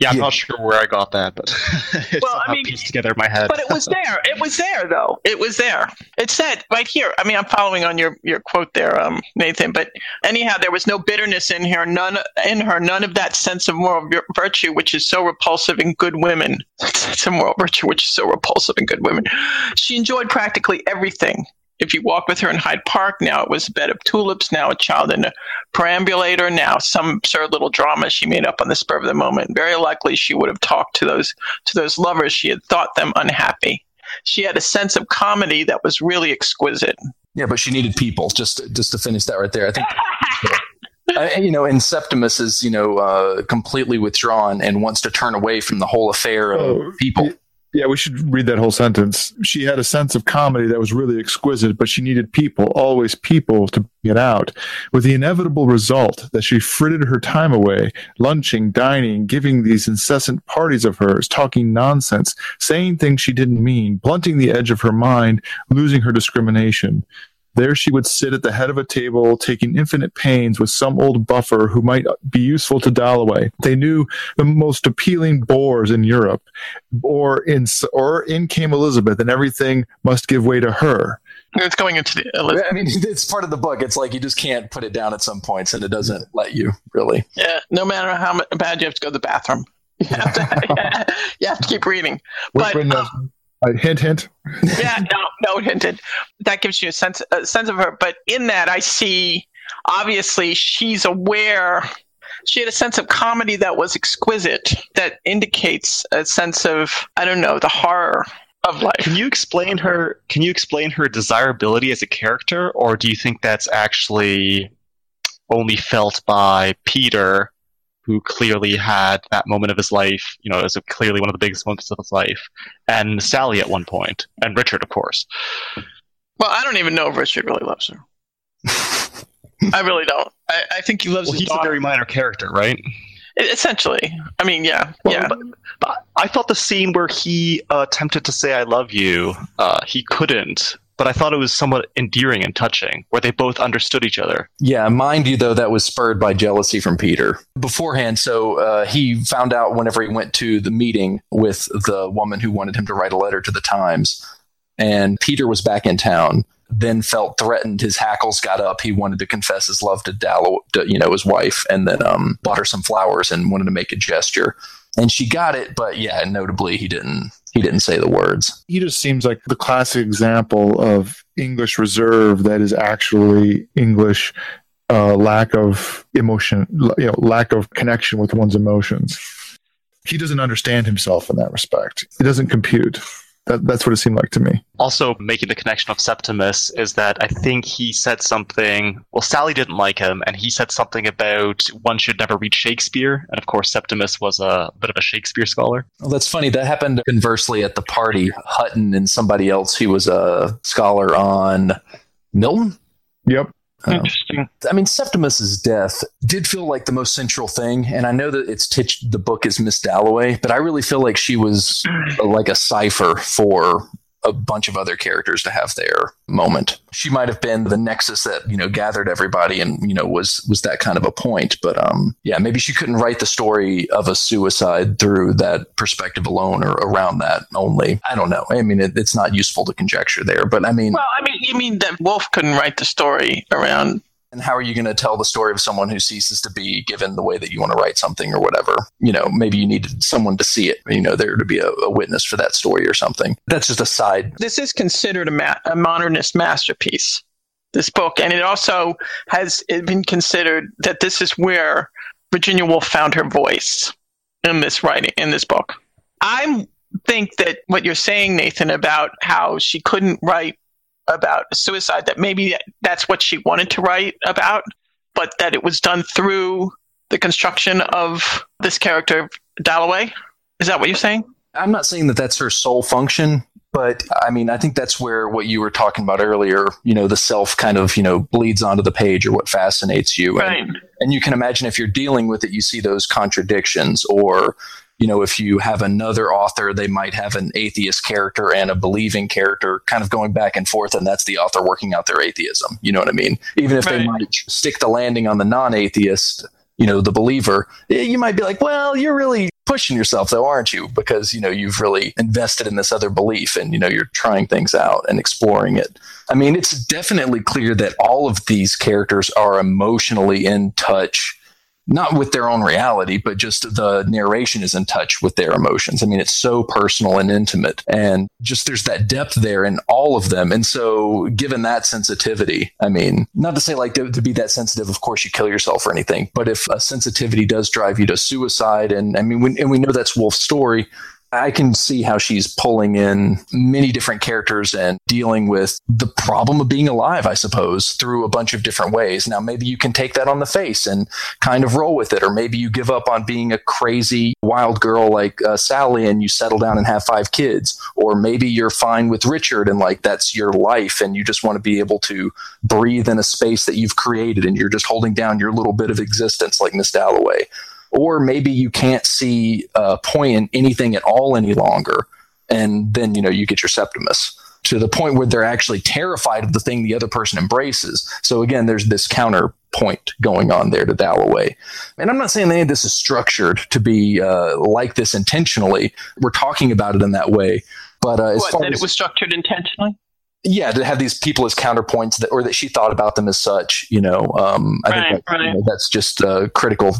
Yeah, I'm Yeah. not sure where I got that, but it's Well, I mean, pieced together in my head. but it was there. It was there, though. It was there. It said right here. I mean, I'm following on your your quote there, um, Nathan. But anyhow, there was no bitterness in here. None in her. None of that sense of moral virtue, which is so repulsive in good women. sense of moral virtue, which is so repulsive in good women. She enjoyed practically everything. If you walk with her in Hyde Park, now it was a bed of tulips, now a child in a perambulator, now some absurd little drama she made up on the spur of the moment. Very likely she would have talked to those to those lovers she had thought them unhappy. She had a sense of comedy that was really exquisite. Yeah, but she needed people. Just just to finish that right there, I think. Uh, you know, and Septimus is you know uh, completely withdrawn and wants to turn away from the whole affair of Oh, people. Yeah, we should read that whole sentence. She had a sense of comedy that was really exquisite, but she needed people, always people, to get out, with the inevitable result that she frittered her time away, lunching, dining, giving these incessant parties of hers, talking nonsense, saying things she didn't mean, blunting the edge of her mind, losing her discrimination. There she would sit at the head of a table, taking infinite pains with some old buffer who might be useful to Dalloway. They knew the most appealing bores in Europe, or in or in came Elizabeth, and everything must give way to her. It's going into the I mean, it's part of the book. It's like you just can't put it down at some points, and it doesn't let you really. yeah. No matter how bad you have to go to the bathroom, you have to, you have to keep reading. Which But, Britain uh, hint, hint. yeah, no, no hinted. That gives you a sense a sense of her. But in that, I see obviously she's aware. She had a sense of comedy that was exquisite. That indicates a sense of I don't know the horror of life. Can you explain her? Can you explain her desirability as a character, or do you think that's actually only felt by Peter, who clearly had that moment of his life? You know, as clearly one of the biggest moments of his life, and Sally at one point, and Richard, of course. Well, I don't even know if Richard really loves her. I really don't. I, I think he loves Well, his he's a very minor character, right? Essentially, I mean, yeah, Well, yeah. but, but I thought the scene where he uh, attempted to say "I love you," uh, he couldn't. But I thought it was somewhat endearing and touching, where they both understood each other. Yeah, mind you, though, that was spurred by jealousy from Peter beforehand. So uh, he found out whenever he went to the meeting with the woman who wanted him to write a letter to the Times, and Peter was back in town. Then felt threatened. His hackles got up. He wanted to confess his love to Dallow, you know, his wife, and then um, bought her some flowers and wanted to make a gesture. And she got it, but yeah, notably, he didn't. He didn't say the words. He just seems like the classic example of English reserve that is actually English uh, lack of emotion, you know, lack of connection with one's emotions. He doesn't understand himself in that respect. He doesn't compute. That, that's what it seemed like to me. Also, making the connection of Septimus is that I think he said something. Well, Sally didn't like him, and he said something about one should never read Shakespeare. And of course, Septimus was a bit of a Shakespeare scholar. Well, that's funny. That happened conversely at the party. Hutton and somebody else who was a scholar on Milton. Yep. Um, Interesting. I mean, Septimus's death did feel like the most central thing, and I know that it's titched the book is Miss Dalloway, but I really feel like she was uh, like a cipher for a bunch of other characters to have their moment. She might have been the nexus that you know gathered everybody, and you know was was that kind of a point. But um, yeah, maybe she couldn't write the story of a suicide through that perspective alone or around that only. I don't know. I mean, it, it's not useful to conjecture there, but I mean, Well, I mean, you mean that Woolf couldn't write the story around? And how are you going to tell the story of someone who ceases to be given the way that you want to write something or whatever you know maybe you needed someone to see it you know there to be a, a witness for that story or something that's just a side This is considered a, ma- a modernist masterpiece. This book, and it also has been considered that this is where Virginia Woolf found her voice in this writing in this book. I think that what you're saying, Nathan, about how she couldn't write about suicide, that maybe that's what she wanted to write about, but that it was done through the construction of this character, Dalloway. Is that what you're saying? i'm not saying that that's her sole function but i mean i think that's where what you were talking about earlier you know the self kind of you know bleeds onto the page or what fascinates you And- and you can imagine if you're dealing with it you see those contradictions or you know if you have another author they might have an atheist character and a believing character kind of going back and forth and that's the author working out their atheism. You know what i mean? Even if they might stick the landing on the non-atheist you know the believer you might be like well you're really pushing yourself though aren't you? Because you know you've really invested in this other belief and you know you're trying things out and exploring it. I mean it's definitely clear that all of these characters are emotionally in touch not with their own reality, but just the narration is in touch with their emotions. I mean, it's so personal and intimate, and just there's that depth there in all of them. And so, given that sensitivity, I mean, not to say like to, to be that sensitive, of course, you kill yourself or anything, but if a sensitivity does drive you to suicide, and I mean, when, and we know that's Woolf's story. I can see how she's pulling in many different characters and dealing with the problem of being alive, I suppose, through a bunch of different ways. Now, maybe you can take that on the face and kind of roll with it, or maybe you give up on being a crazy wild girl like uh, Sally and you settle down and have five kids, or maybe you're fine with Richard and like that's your life and you just want to be able to breathe in a space that you've created and you're just holding down your little bit of existence like Miss Dalloway or maybe you can't see a point in anything at all any longer and then you know you get your septimus to the point where they're actually terrified of the thing the other person embraces. So again there's this counterpoint going on there to dalloway. And i'm not saying any of this is structured to be uh, like this intentionally. We're talking about it in that way. But uh, What, that as it was structured intentionally? yeah to have these people as counterpoints that or that she thought about them as such you know um i Right, think that, you know, that's just uh, critical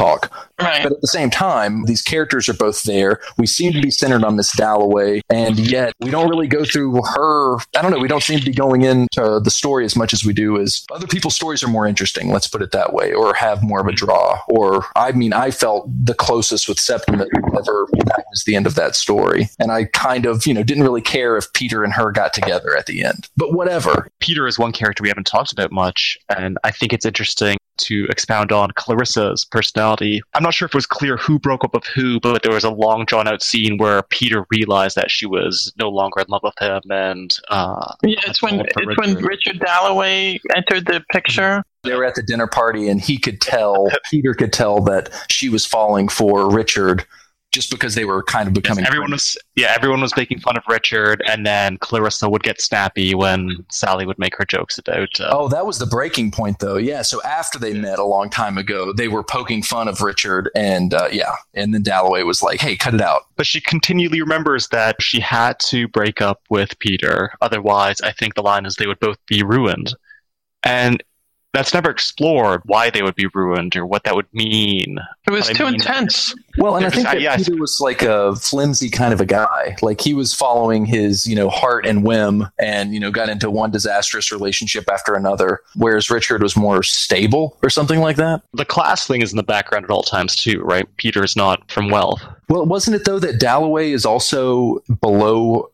talk. Right. But at the same time, these characters are both there. We seem to be centered on Miss Dalloway, and yet we don't really go through her. I don't know. We don't seem to be going into the story as much as we do as other people's stories are more interesting. Let's put it that way, or have more of a draw. Or I mean, I felt the closest with Septimus whenever that was the end of that story, and I kind of you know didn't really care if Peter and her got together at the end. But whatever. Peter is one character we haven't talked about much, and I think it's interesting to expound on Clarissa's personality. I'm not sure if it was clear who broke up with who, but there was a long drawn out scene where Peter realized that she was no longer in love with him, and uh, Yeah, it's when for it's when Richard. Richard Dalloway entered the picture. They were at the dinner party, and he could tell, Peter could tell that she was falling for Richard just because they were kind of becoming. everyone was yeah, everyone was making fun of Richard, and then Clarissa would get snappy when Sally would make her jokes about. Uh, Oh, that was the breaking point, though. Yeah. So after they met a long time ago, they were poking fun of Richard, and uh, yeah, and then Dalloway was like, "Hey, cut it out." But she continually remembers that she had to break up with Peter. Otherwise, I think the line is they would both be ruined. And that's never explored why they would be ruined or what that would mean. It was I too mean- intense. Well, and I think that yeah, Peter was like a flimsy kind of a guy. Like he was following his, you know, heart and whim, and you know, got into one disastrous relationship after another. Whereas Richard was more stable, or something like that. The class thing is in the background at all times too, right? Peter's not from wealth. Well, wasn't it though that Dalloway is also below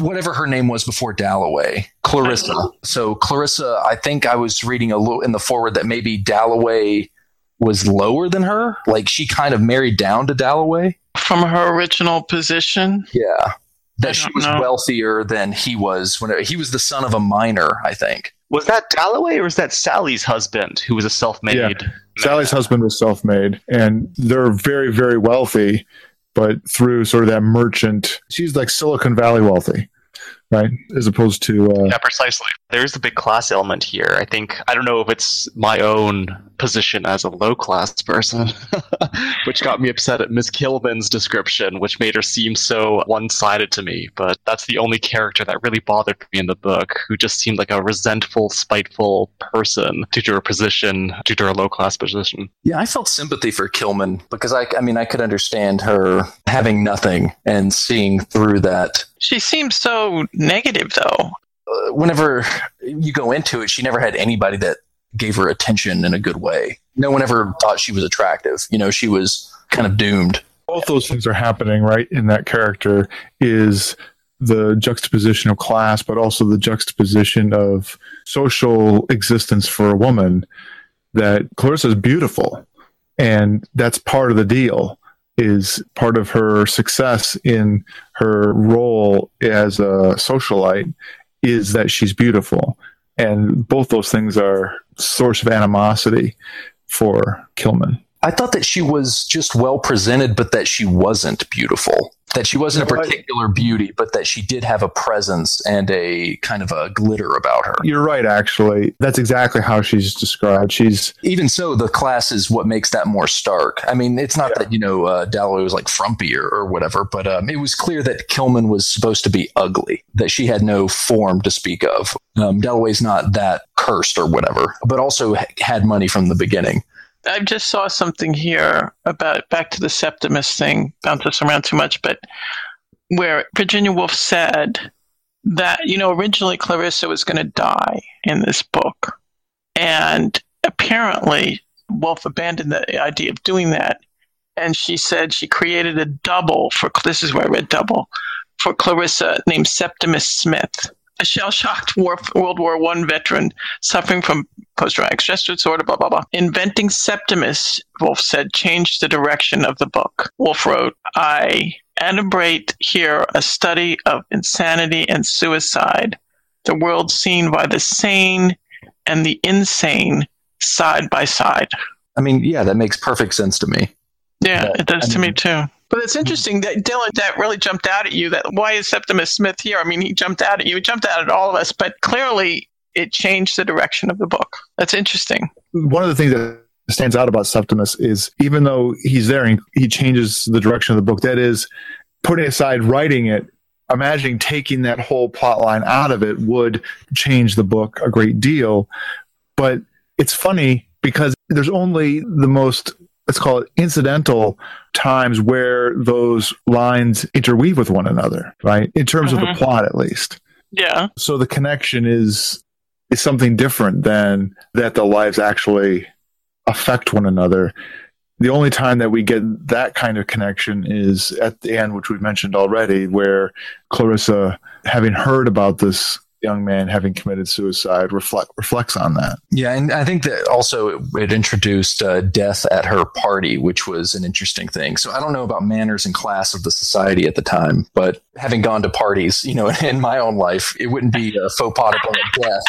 whatever her name was before Dalloway, Clarissa. So Clarissa, I think I was reading a little in the forward that maybe Dalloway was lower than her. Like she kind of married down to Dalloway. From her original position. Yeah. That she was know. wealthier than he was when he was the son of a miner, I think. Was that Dalloway or was that Sally's husband who was a self-made? Yeah. Sally's husband was self-made, and they're very, very wealthy, but through sort of that merchant, she's like Silicon Valley wealthy, right? As opposed to uh, Yeah, precisely. There's the big class element here. I think I don't know if it's my own position as a low class person, which got me upset at Miss Kilman's description, which made her seem so one sided to me. But that's the only character that really bothered me in the book, who just seemed like a resentful, spiteful person due to her position, due to her low class position. Yeah, I felt sympathy for Kilman because I, I mean, I could understand her having nothing and seeing through that She seems so negative, though. Uh, whenever you go into it, she never had anybody that gave her attention in a good way. No one ever thought she was attractive. You know, she was kind of doomed. both those things are happening right in that character is the juxtaposition of class but also the juxtaposition of social existence for a woman that clarissa is beautiful and that's part of the deal is part of her success in her role as a socialite is that she's beautiful. And both those things are source of animosity for kilman I thought that she was just well presented, but that she wasn't beautiful. That she wasn't a particular beauty, but that she did have a presence and a kind of a glitter about her. You're right, actually. That's exactly how she's described. She's Even so, the class is what makes that more stark. I mean, it's not that, you know, uh, Dalloway was like frumpy or, or whatever, but um, it was clear that Kilman was supposed to be ugly, that she had no form to speak of. Um, Dalloway's not that cursed or whatever, but also ha- had money from the beginning. I just saw something here about back to the Septimus thing. Bounce this around too much, but where Virginia Woolf said that you know originally Clarissa was going to die in this book, and apparently Woolf abandoned the idea of doing that, and she said she created a double for this is where I read double for Clarissa named Septimus Smith. A shell-shocked war, World War One veteran suffering from post-traumatic stress disorder, blah, blah, blah. Inventing Septimus, Woolf said, changed the direction of the book. Woolf wrote, I elaborate here a study of insanity and suicide, the world seen by the sane and the insane side by side. I mean, yeah, that makes perfect sense to me. Yeah, it does I to me too. But it's interesting that Dylan, that really jumped out at you. That why is Septimus Smith here? I mean, he jumped out at you. He jumped out at all of us. But clearly, it changed the direction of the book. That's interesting. one of the things that stands out about Septimus is even though he's there and he changes the direction of the book, that is putting aside writing it, imagining taking that whole plot line out of it would change the book a great deal. But it's funny because there's only the most let's call it incidental times where those lines interweave with one another, right? In terms of Mhm. the plot, at least. Yeah. So the connection is is something different than that the lives actually affect one another. The only time that we get that kind of connection is at the end, which we've mentioned already, where Clarissa, having heard about this young man having committed suicide, reflect reflects on that. Yeah, and I think that also it, introduced uh, death at her party, which was an interesting thing. So I don't know about manners and class of the society at the time, but having gone to parties, you know, in my own life, it wouldn't be a faux pas to death.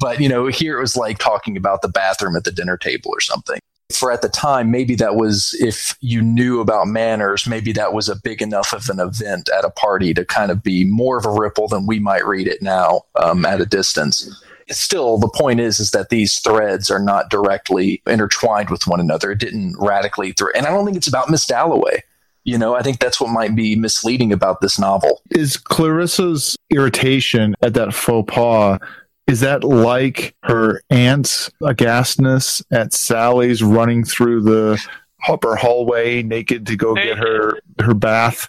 But you know, here it was like talking about the bathroom at the dinner table or something. For at the time, maybe that was if you knew about manners, maybe that was a big enough of an event at a party to kind of be more of a ripple than we might read it now um, at a distance. Still the point is is that these threads are not directly intertwined with one another. It didn't radically through and i don't think it's about miss dalloway. You know i think that's what might be misleading about this novel. Is Clarissa's irritation at that faux pas? Is that like her aunt's aghastness at Sally's running through the upper hallway naked to go get her her bath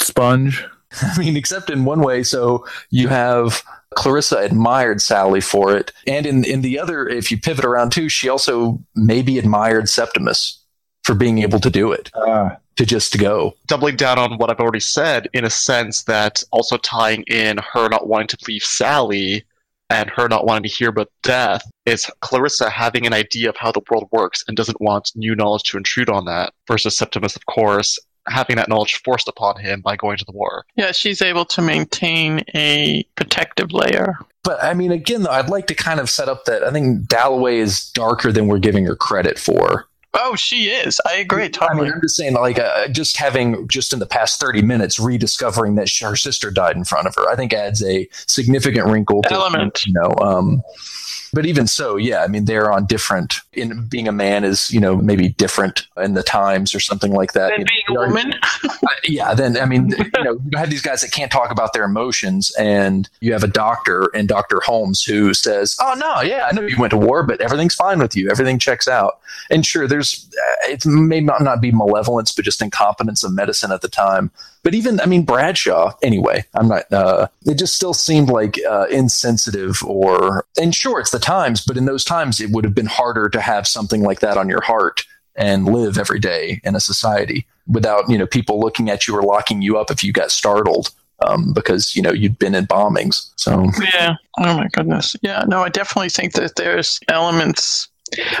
sponge? i mean except in one way so you have clarissa admired sally for it. And in in the other if you pivot around too she also maybe admired septimus for being able to do it Ah, to just go. Doubling down on what I've already said, in a sense that also tying in her not wanting to leave Sally and her not wanting to hear about death is Clarissa having an idea of how the world works and doesn't want new knowledge to intrude on that, versus Septimus, of course, having that knowledge forced upon him by going to the war. Yeah, she's able to maintain a protective layer. But I mean, again, though, I'd like to kind of set up that I think Dalloway is darker than we're giving her credit for. Oh, she is. I agree. Totally. I mean, I'm just saying, like, uh, just having just in the past 30 minutes rediscovering that her sister died in front of her, I think adds a significant wrinkle to Element. You know, um, but even so, yeah, I mean, they're on different. In being a man is, you know, maybe different in the times or something like that. and You being know, a woman. yeah, then I mean, you know, you have these guys that can't talk about their emotions, and you have a doctor and Doctor Holmes who says, "Oh no, yeah, I know you went to war, but everything's fine with you. Everything checks out." And sure, there's uh, it may not not be malevolence, but just incompetence of medicine at the time. But even, I mean, Bradshaw. Anyway, I'm not. Uh, it just still seemed like uh, insensitive, or and sure, it's the times, but in those times, it would have been harder to have something like that on your heart and live every day in a society without you know people looking at you or locking you up if you got startled um, because you know you'd been in bombings. So Yeah. Oh my goodness. Yeah. No, I definitely think that there's elements,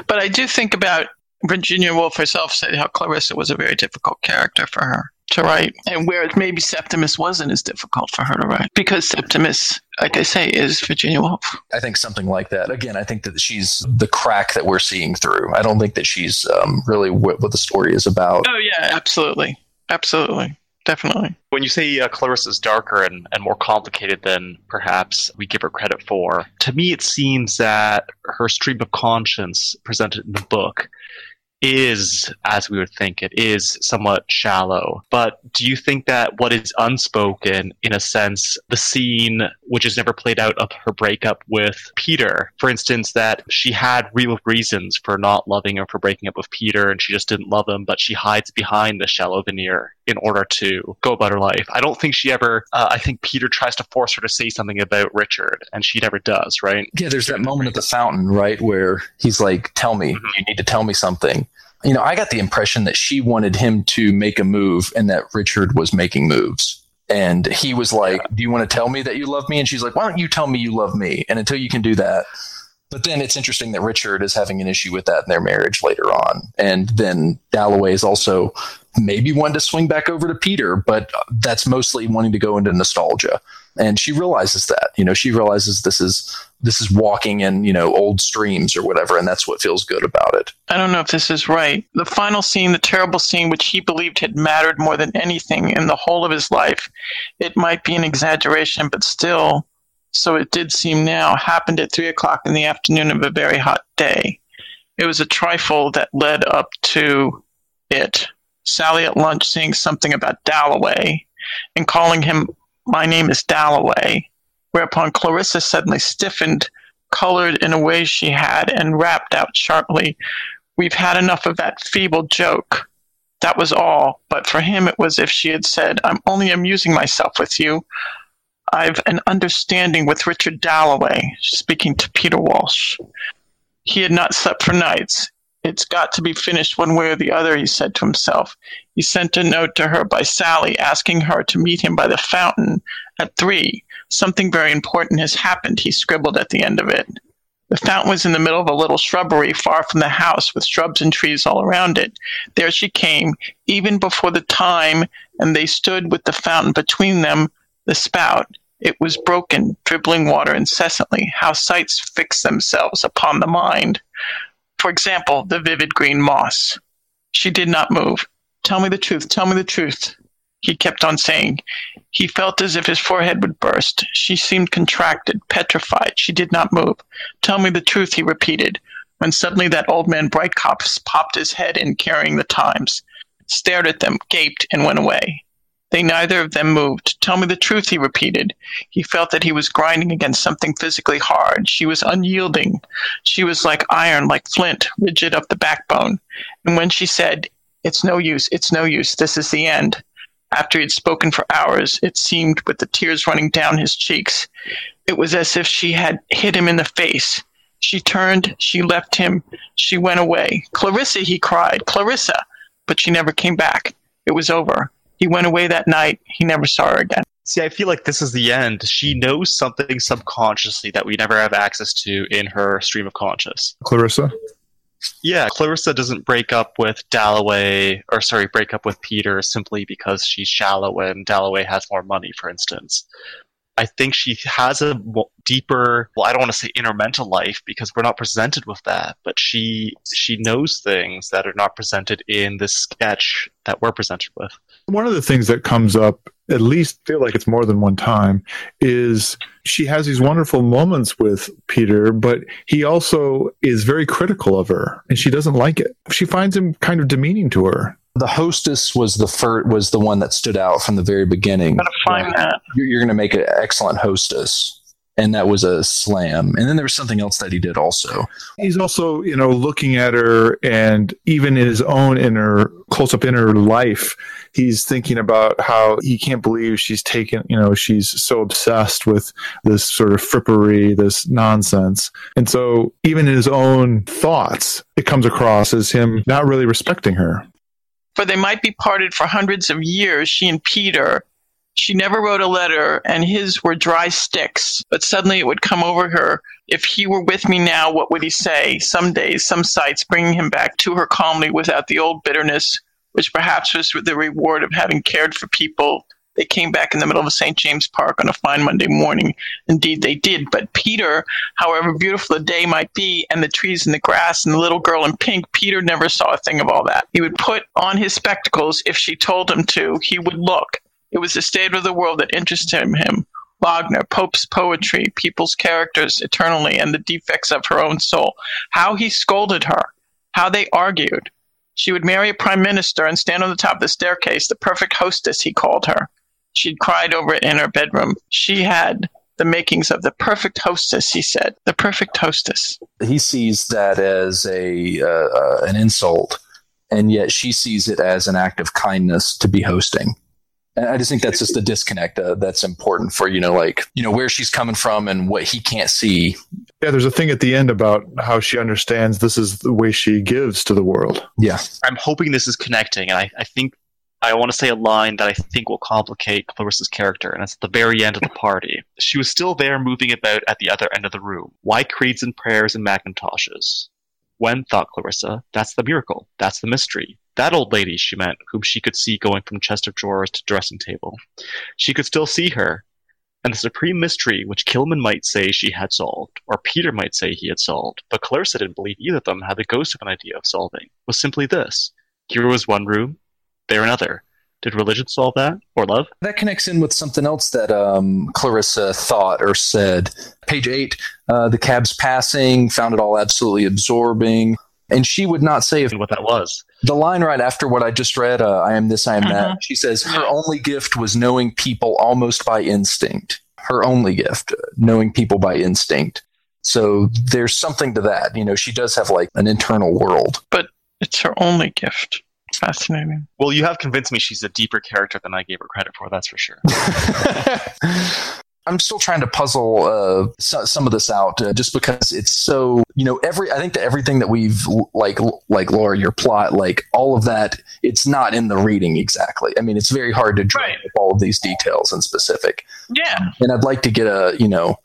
but I do think about Virginia Woolf herself said how Clarissa was a very difficult character for her to write, and whereas maybe Septimus wasn't as difficult for her to write because Septimus, like I say, is Virginia Woolf. I think something like that. Again, I think that she's the crack that we're seeing through. I don't think that she's um, really what, what the story is about. Oh yeah, absolutely, absolutely, definitely. When you say uh, Clarissa's darker and, and more complicated than perhaps we give her credit for, to me it seems that her stream of conscience presented in the book is, as we would think, it is somewhat shallow. But do you think that what is unspoken, in a sense, the scene which is never played out of her breakup with Peter, for instance, that she had real reasons for not loving him, for breaking up with Peter, and she just didn't love him, but she hides behind the shallow veneer in order to go about her life. I don't think she ever, uh, I think Peter tries to force her to say something about Richard, and she never does, right? Yeah, there's that moment at the fountain, right, where he's like, "Tell me, Mhm. you need to tell me something." You know, I got the impression that she wanted him to make a move, and that Richard was making moves. And he was like, "Do you want to tell me that you love me?" And she's like, "Why don't you tell me you love me?" And until you can do that, but then it's interesting that Richard is having an issue with that in their marriage later on, and then Dalloway is also maybe wanting to swing back over to Peter, but that's mostly wanting to go into nostalgia. And she realizes that, you know, she realizes this is this is walking in, you know, old streams or whatever, and that's what feels good about it. I don't know if this is right. The final scene, the terrible scene, which he believed had mattered more than anything in the whole of his life, it might be an exaggeration, but still, so it did seem now, happened at three o'clock in the afternoon of a very hot day. It was a trifle that led up to it. Sally at lunch saying something about Dalloway and calling him, My name is Dalloway, whereupon Clarissa suddenly stiffened, colored in a way she had, and rapped out sharply, We've had enough of that feeble joke. That was all, but for him it was as if she had said, I'm only amusing myself with you. I've an understanding with Richard Dalloway, speaking to Peter Walsh. He had not slept for nights. It's got to be finished one way or the other, he said to himself. He sent a note to her by Sally asking her to meet him by the fountain at three. Something very important has happened, he scribbled at the end of it. The fountain was in the middle of a little shrubbery far from the house, with shrubs and trees all around it. There she came, even before the time, and they stood with the fountain between them, the spout. It was broken, dribbling water incessantly. How sights fix themselves upon the mind. For example, the vivid green moss. She did not move. Tell me the truth, tell me the truth. He kept on saying. He felt as if his forehead would burst. She seemed contracted, petrified. She did not move. Tell me the truth, he repeated, when suddenly that old man Breitkopf popped his head in carrying the Times, stared at them, gaped, and went away. They neither of them moved. Tell me the truth, he repeated. He felt that he was grinding against something physically hard. She was unyielding. She was like iron, like flint, rigid up the backbone. And when she said, It's no use, it's no use, this is the end, after he had spoken for hours, it seemed, with the tears running down his cheeks, it was as if she had hit him in the face. She turned, she left him, she went away. Clarissa, he cried, Clarissa! But she never came back. It was over. He went away that night. He never saw her again. See, I feel like this is the end. She knows something subconsciously that we never have access to in her stream of conscious. Clarissa? Yeah, Clarissa doesn't break up with Dalloway, or sorry, break up with Peter simply because she's shallow and Dalloway has more money, for instance. I think she has a deeper, well, I don't want to say inner mental life because we're not presented with that, but she she knows things that are not presented in the sketch that we're presented with. One of the things that comes up, at least feel like it's more than one time, is she has these wonderful moments with Peter, but he also is very critical of her and she doesn't like it. She finds him kind of demeaning to her the hostess was the first was the one that stood out from the very beginning. I'm gonna find Like, that. You're, you're going to make an excellent hostess, and that was a slam. And then there was something else that he did also. he's also you know looking at her and even in his own inner close up inner life he's thinking about how he can't believe she's taken you know she's so obsessed with this sort of frippery this nonsense and so even in his own thoughts it comes across as him not really respecting her For they might be parted for hundreds of years, she and Peter. She never wrote a letter, and his were dry sticks. But suddenly it would come over her. If he were with me now, what would he say? Some days, some sights, bringing him back to her calmly without the old bitterness, which perhaps was the reward of having cared for people. They came back in the middle of St. James Park on a fine Monday morning. Indeed, they did. But Peter, however beautiful the day might be, and the trees and the grass and the little girl in pink, Peter never saw a thing of all that. He would put on his spectacles if she told him to. He would look. It was the state of the world that interested him. Wagner, Pope's poetry, people's characters eternally, and the defects of her own soul. How he scolded her. How they argued. She would marry a prime minister and stand on the top of the staircase, the perfect hostess, he called her. She'd cried over it in her bedroom. She had the makings of the perfect hostess, he said. The perfect hostess. He sees that as a uh, uh, an insult, and yet she sees it as an act of kindness to be hosting. And I just think that's just a disconnect uh, that's important for you know, like you know, where she's coming from and what he can't see. yeah there's a thing at the end about how she understands this is the way she gives to the world Yeah, I'm hoping this is connecting, and I, I think I want to say a line that I think will complicate Clarissa's character, and it's at the very end of the party. She was still there moving about at the other end of the room. Why creeds and prayers and Macintoshes? When, thought Clarissa, that's the miracle. That's the mystery. That old lady, she meant, whom she could see going from chest of drawers to dressing table. She could still see her. And the supreme mystery, which Kilman might say she had solved, or Peter might say he had solved, but Clarissa didn't believe either of them had the ghost of an idea of solving, was simply this. Here was one room, there another. Did religion solve that? Or love? that connects in with something else that um, Clarissa thought or said. Page eight, uh, the cab's passing, found it all absolutely absorbing. And she would not say if what that was. the line right after what I just read, uh, I am this, I am that. She says her only gift was knowing people almost by instinct. Her only gift, uh, knowing people by instinct. So there's something to that. You know, she does have like an internal world. But it's her only gift. Fascinating. Well, you have convinced me she's a deeper character than I gave her credit for. That's for sure. I'm still trying to puzzle uh, so, some of this out, uh, just because it's so you know every. I think that everything that we've like like Laura, your plot, like all of that, it's not in the reading exactly. I mean, it's very hard to draw Right. up all of these details in specific. Yeah. And I'd like to get a you know.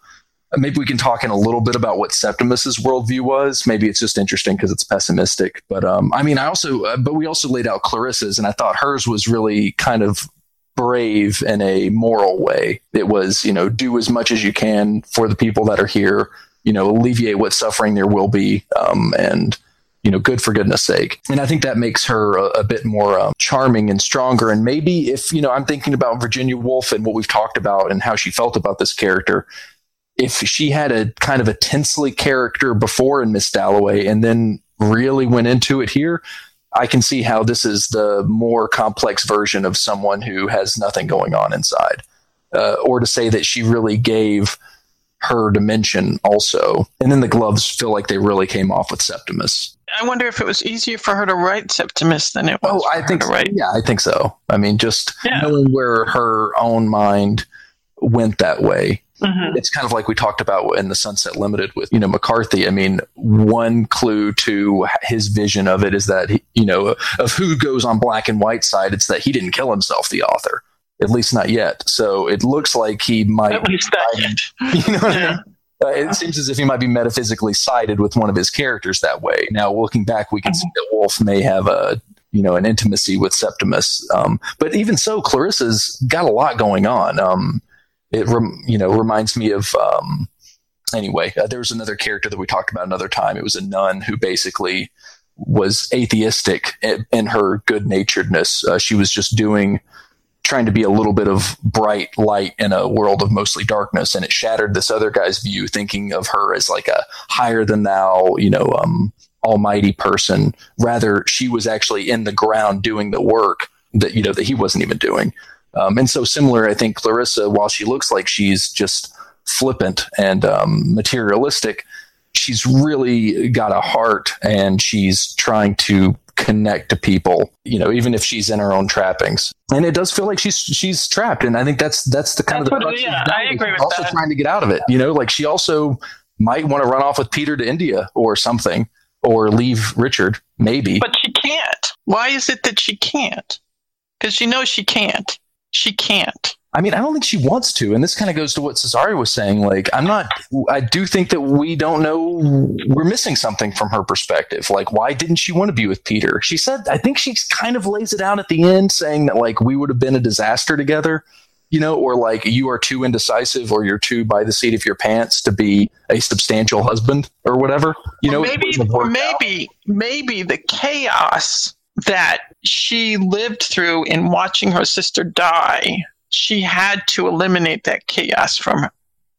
Maybe we can talk in a little bit about what Septimus's worldview was. Maybe it's just interesting because it's pessimistic. But um, I mean, I also, uh, but we also laid out Clarissa's, and I thought hers was really kind of brave in a moral way. It was, you know, do as much as you can for the people that are here, you know, alleviate what suffering there will be, um, and, you know, good for goodness sake. And I think that makes her a, a bit more um, charming and stronger. And maybe if, you know, I'm thinking about Virginia Woolf and what we've talked about and how she felt about this character. If she had a kind of a Tinsley character before in Miss Dalloway and then really went into it here, I can see how this is the more complex version of someone who has nothing going on inside. Uh, or to say that she really gave her dimension also. And then the gloves feel like they really came off with Septimus. I wonder if it was easier for her to write Septimus than it was. Oh, I think so. write. Yeah, I think so. I mean, just Yeah. knowing where her own mind went that way. Mhm. It's kind of like we talked about in the Sunset Limited with, you know, McCarthy. I mean, one clue to his vision of it is that, he, you know, of who goes on black and white side, it's that he didn't kill himself, the author, at least not yet. So it looks like he might, At least that yet. you know what I mean? Uh, it seems as if he might be metaphysically sided with one of his characters that way. Now, looking back, we can see that Woolf may have a, you know, an intimacy with Septimus. Um, but even so, Clarissa's got a lot going on. Um, it, rem- you know, reminds me of, um, anyway, uh, there was another character that we talked about another time. It was a nun who basically was atheistic in, her good naturedness. Uh, she was just doing, trying to be a little bit of bright light in a world of mostly darkness. And it shattered this other guy's view, thinking of her as like a higher than thou, you know, um, almighty person. Rather, she was actually in the ground doing the work that, you know, that he wasn't even doing. Um, and so similar, I think Clarissa, while she looks like she's just flippant and um, materialistic, she's really got a heart and she's trying to connect to people, you know, even if she's in her own trappings. And it does feel like she's she's trapped. And I think that's that's the kind That's of the what- yeah, I agree with also that. trying to get out of it. You know, like she also might want to run off with Peter to India or something. Or leave Richard, maybe. But she can't. Why is it that she can't? Because she knows she can't. She can't. I mean, I don't think she wants to, and this kind of goes to what Cesare was saying. Like, I'm not. I do think that we don't know. We're missing something from her perspective. Like, why didn't she want to be with Peter? She said, I think she kind of lays it out at the end, saying that like we would have been a disaster together, you know, or like you are too indecisive, or you're too by the seat of your pants to be a substantial husband, or whatever. You know, or it maybe, wouldn't have or worked out. maybe, maybe the chaos that she lived through in watching her sister die, she had to eliminate that chaos from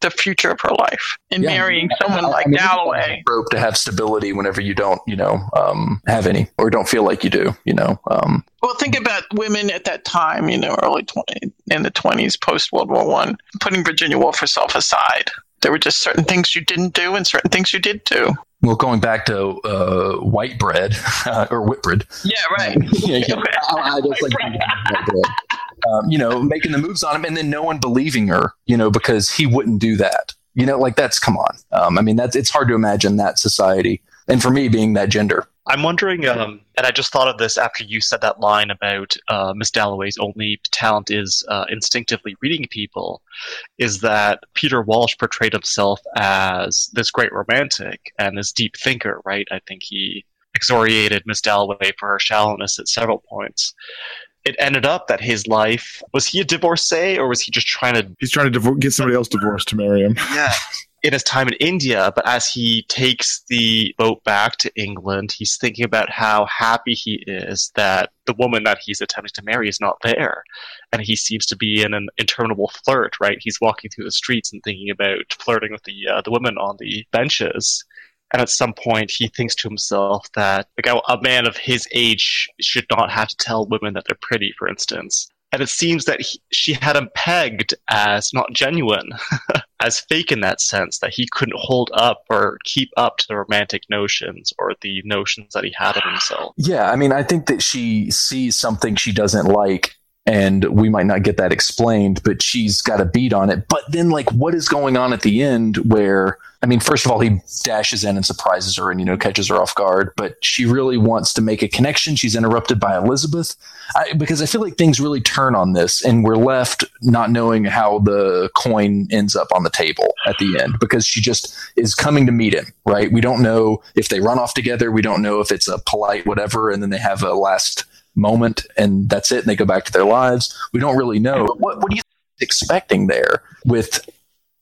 the future of her life in Yeah, marrying someone I- like I mean, it's Dalloway. a trope to have stability whenever you don't, you know, um, have any or don't feel like you do, you know. Um, Well, think about women at that time, you know, early 20, in the 20s, post World War One, putting Virginia Woolf herself aside. There were just certain things you didn't do and certain things you did do. well, going back to uh, white bread or Whitbread, Yeah, right. yeah, yeah. I, I just like white bread. Um, you know, making the moves on him and then no one believing her, you know, because he wouldn't do that. You know, like that's come on. Um, I mean, that's it's hard to imagine that society, and for me being that gender. I'm wondering, um, and I just thought of this after you said that line about uh, Miss Dalloway's only talent is uh, instinctively reading people, is that Peter Walsh portrayed himself as this great romantic and this deep thinker, right? I think he exoriated Miss Dalloway for her shallowness at several points. It ended up that his life was he a divorcee or was he just trying to He's trying to divor- get somebody else divorced to marry him. yeah. in his time in India, but as he takes the boat back to England, he's thinking about how happy he is that the woman that he's attempting to marry is not there. And he seems to be in an interminable flirt, right? He's walking through the streets and thinking about flirting with the uh, the women on the benches. And at some point, he thinks to himself that like, a, man of his age should not have to tell women that they're pretty, for instance. And it seems that he, she had him pegged as not genuine. as fake in that sense that he couldn't hold up or keep up to the romantic notions or the notions that he had of himself. Yeah, I mean, I think that she sees something she doesn't like and we might not get that explained, but she's got a beat on it. But then, like, what is going on at the end where, I mean, first of all, he dashes in and surprises her and, you know, catches her off guard, but she really wants to make a connection. She's interrupted by Elizabeth I, because I feel like things really turn on this and we're left not knowing how the coin ends up on the table at the end because she just is coming to meet him, right? We don't know if they run off together. We don't know if it's a polite whatever and then they have a last moment and that's it and they go back to their lives. We don't really know. What, what are you expecting there with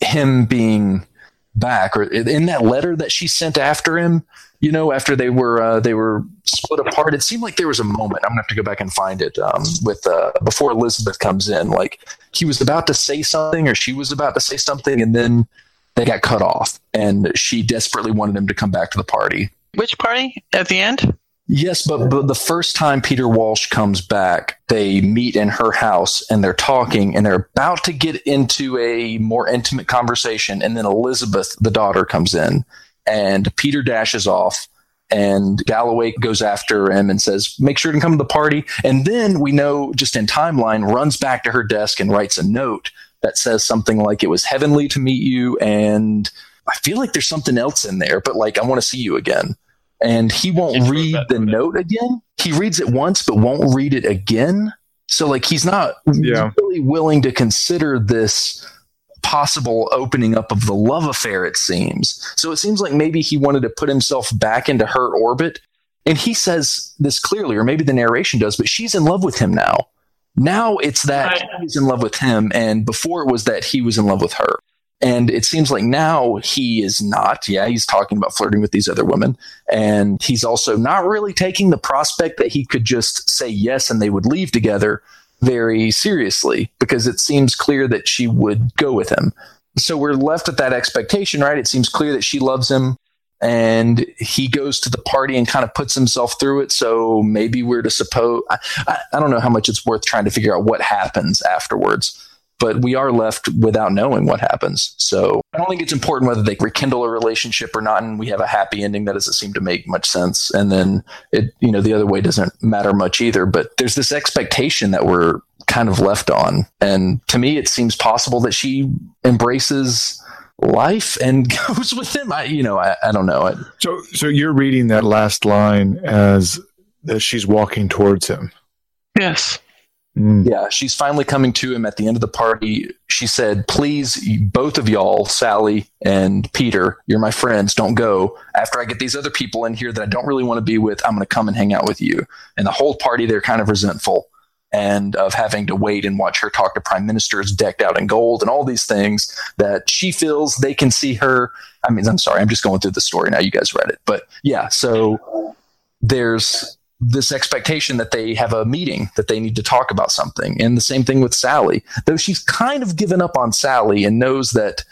him being back? Or in that letter that she sent after him you know after they were uh, they were split apart it seemed like there was a moment. I'm gonna have to go back and find it um, with uh, before elizabeth comes in. Like he was about to say something or she was about to say something and then they got cut off and she desperately wanted him to come back to the party. Which party? At the end? Yes, but, but the first time Peter Walsh comes back, they meet in her house and they're talking and they're about to get into a more intimate conversation. And then Elizabeth, the daughter, comes in and Peter dashes off and Dalloway goes after him and says, make sure to come to the party. And then we know just in timeline runs back to her desk and writes a note that says something like, it was heavenly to meet you. And I feel like there's something else in there, but like, I want to see you again and he won't He read the note. note again. He reads it once, but won't read it again. So, like, he's not Yeah. really willing to consider this possible opening up of the love affair, it seems. So, it seems like maybe he wanted to put himself back into her orbit. And he says this clearly, or maybe the narration does, but she's in love with him now. Now it's that Right. he's in love with him, and before it was that he was in love with her. And it seems like now he is not. Yeah, he's talking about flirting with these other women. And he's also not really taking the prospect that he could just say yes and they would leave together very seriously because it seems clear that she would go with him. So we're left with that expectation, right? It seems clear that she loves him and he goes to the party and kind of puts himself through it. So maybe we're to suppose, I, I, I don't know how much it's worth trying to figure out what happens afterwards but we are left without knowing what happens. So I don't think it's important whether they rekindle a relationship or not, and we have a happy ending that doesn't seem to make much sense. And then it, you know, the other way doesn't matter much either. But there's this expectation that we're kind of left on, and to me, it seems possible that she embraces life and goes with him. I, you know, I, I don't know. I, So, so you're reading that last line as as she's walking towards him. Yes. Mm. Yeah, she's finally coming to him at the end of the party. She said, Please, both of y'all, Sally and Peter, you're my friends, don't go. After I get these other people in here that I don't really want to be with, I'm going to come and hang out with you. And the whole party, they're kind of resentful and of having to wait and watch her talk to prime ministers decked out in gold and all these things that she feels they can see her. I mean, I'm sorry, I'm just going through the story now. You guys read it. But yeah, so there's this expectation that they have a meeting that they need to talk about something. And the same thing with sally. Though she's kind of given up on sally and knows that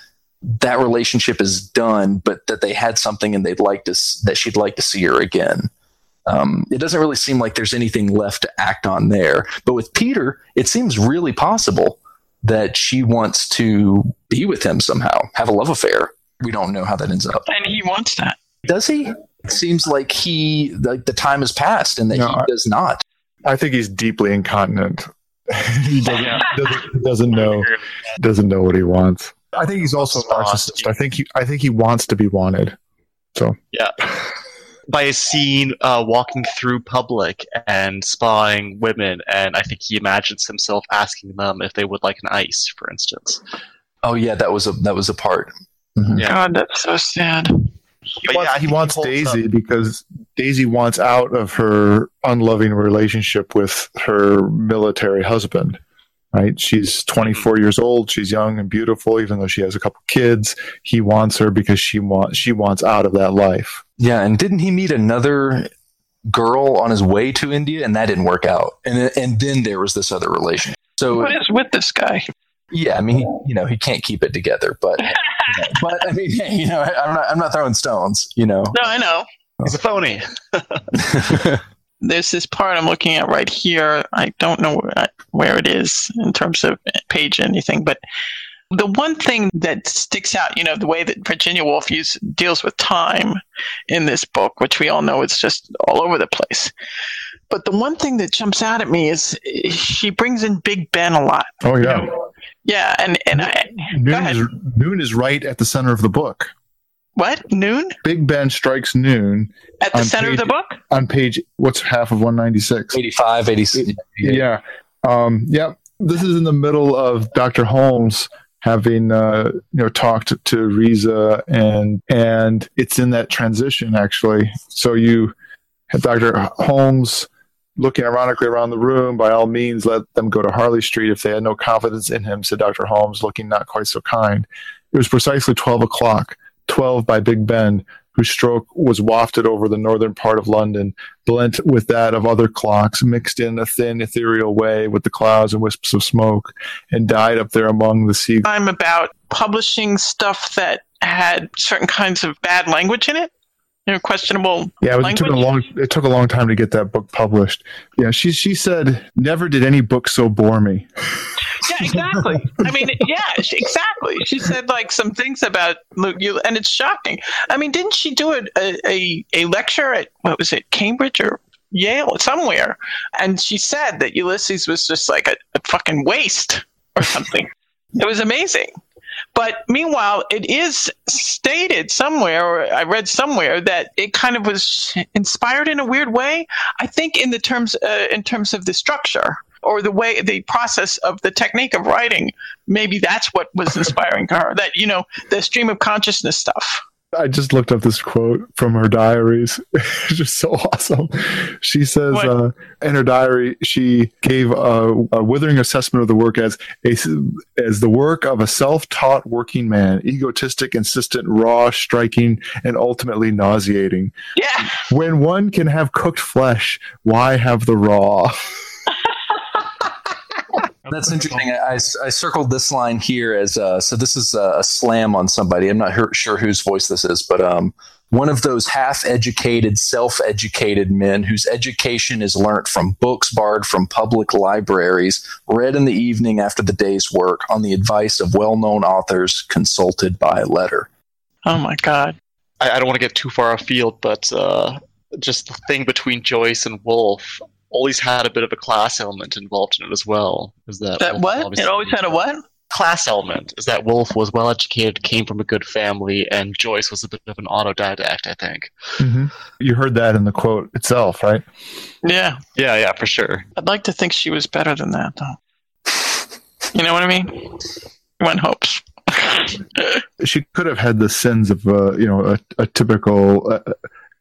that relationship is done but that they had something and they'd like to that she'd like to see her again. Um, it doesn't really seem like there's anything left to act on there. But with peter it seems really possible that she wants to be with him somehow have a love affair. We don't know how that ends up. And he wants that. does he it seems like he like the time has passed and that No, he I- does not I think he's deeply incontinent. he doesn't, doesn't, doesn't know doesn't know what he wants. I think he's also a narcissist. I think he I think he wants to be wanted. So yeah. By a scene uh, walking through public and spying women, and I think he imagines himself asking them if they would like an ice, for instance. Oh yeah, that was a that was a part. Mhm. Yeah. God, that's so sad. He But wants, yeah, he wants he holds Daisy because Daisy wants out of her unloving relationship with her military husband. Right? She's 24 years old. She's young and beautiful, even though she has a couple kids. He wants her because she wants she wants out of that life. Yeah, and didn't he meet another girl on his way to India, and that didn't work out, and then- and then there was this other relationship. So What is with this guy? Yeah, I mean, he, you know, he can't keep it together, but you know, but I mean, hey, you know, I'm not I'm not throwing stones, you know. No, I know. He's a phony. There's this part I'm looking at right here. I don't know where, where it is in terms of page anything, but The one thing that sticks out, you know, the way that Virginia Woolf use, deals with time in this book, which we all know is just all over the place. But the one thing that jumps out at me is she brings in Big Ben a lot. Oh yeah, Yeah, and and I, noon is, noon is right at the center of the book. what noon Big Ben strikes noon at the On center of the book? on page what's half of 196. 85, 86. Yeah. Um, yeah. This is in the middle of Dr. Holmes having uh, you know talked to Rezia and and it's in that transition actually. So you have Dr. Holmes looking ironically around the room, by all means let them go to Harley Street if they had no confidence in him, said Dr. Holmes, looking not quite so kind. It was precisely twelve o'clock, twelve by Big Ben, whose stroke was wafted over the northern part of London blent with that of other clocks, mixed in a thin, ethereal way with the clouds and wisps of smoke, and died up there among the sea. I'm about publishing stuff that had certain kinds of bad language in it. You know, questionable. Yeah, it, was- it took a long. It took a long time to get that book published. Yeah, she she said, "Never did any book so bore me." Yeah, exactly. I mean, yeah, she, exactly. She said like some things about Luke, you, and it's shocking. I mean, didn't she do a, a a lecture at what was it, Cambridge or Yale, somewhere? And she said that Ulysses was just like a, a fucking waste or something. it was amazing. But meanwhile, it is stated somewhere, or I read somewhere, that it kind of was inspired in a weird way. I think in the terms uh, in terms of the structure or the way the process of the technique of writing, maybe that's what was inspiring to her. That you know, the stream of consciousness stuff. I just looked up this quote from her diaries. it's just so awesome. She says uh, in her diary she gave a, a withering assessment of the work as a, as the work of a self-taught working man, egotistic, insistent, raw, striking, and ultimately nauseating. Yeah, When one can have cooked flesh, why have the raw? That's interesting. I, I, I circled this line here as uh, so. This is a, a slam on somebody. I'm not her, sure whose voice this is, but um, one of those half-educated, self-educated men whose education is learnt from books borrowed from public libraries, read in the evening after the day's work, on the advice of well-known authors, consulted by letter. Oh my God. I, I don't want to get too far afield, but uh, just the thing between Joyce and Woolf always had a bit of a class element involved in it as well. Is that That Woolf what? It always had a what? class element? Is that Woolf was well educated, came from a good family, and Joyce was a bit of an autodidact. I think. You heard that in the quote itself, right? Yeah, Yeah, yeah, for sure. I'd like to think she was better than that, though. You know what I mean? One hopes. she could have had the sins of uh, you know a, a typical uh,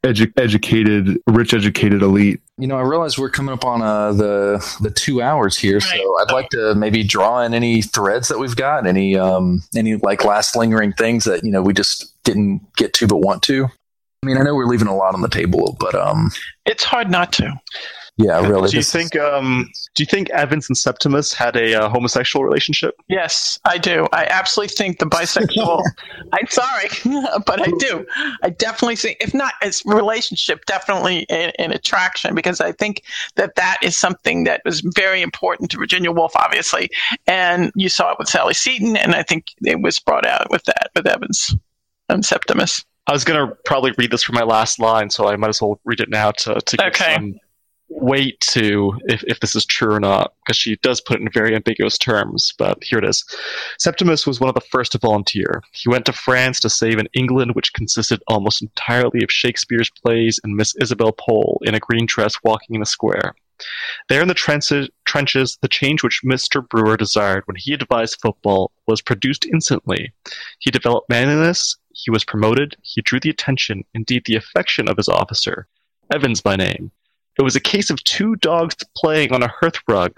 edu- educated rich educated elite You know, I realize we're coming up on uh, the the two hours here, so I'd like to maybe draw in any threads that we've got, any um, any like last lingering things that you know we just didn't get to but want to. I mean, I know we're leaving a lot on the table, but um, It's hard not to. Yeah, really. Do you think? Um, do you think Evans and Septimus had a uh, homosexual relationship? Yes, I do. I absolutely think the bisexual. I'm sorry, but I do. I definitely think, if not as relationship, definitely an, an attraction, because I think that that is something that was very important to Virginia Woolf, obviously, and you saw it with Sally Seton, and I think it was brought out with that with Evans and Septimus. I was gonna probably read this for my last line, so I might as well read it now to to give Okay. some weight to if, if this is true or not, because she does put it in very ambiguous terms. But here it is: Septimus was one of the first to volunteer. He went to France to save an England which consisted almost entirely of Shakespeare's plays and Miss Isabel Pole in a green dress walking in a square. There in the trenches, trenches, the change which Mr. Brewer desired when he advised football was produced instantly. He developed manliness, he was promoted, he drew the attention, indeed the affection of his officer, Evans by name. It was a case of two dogs playing on a hearth rug,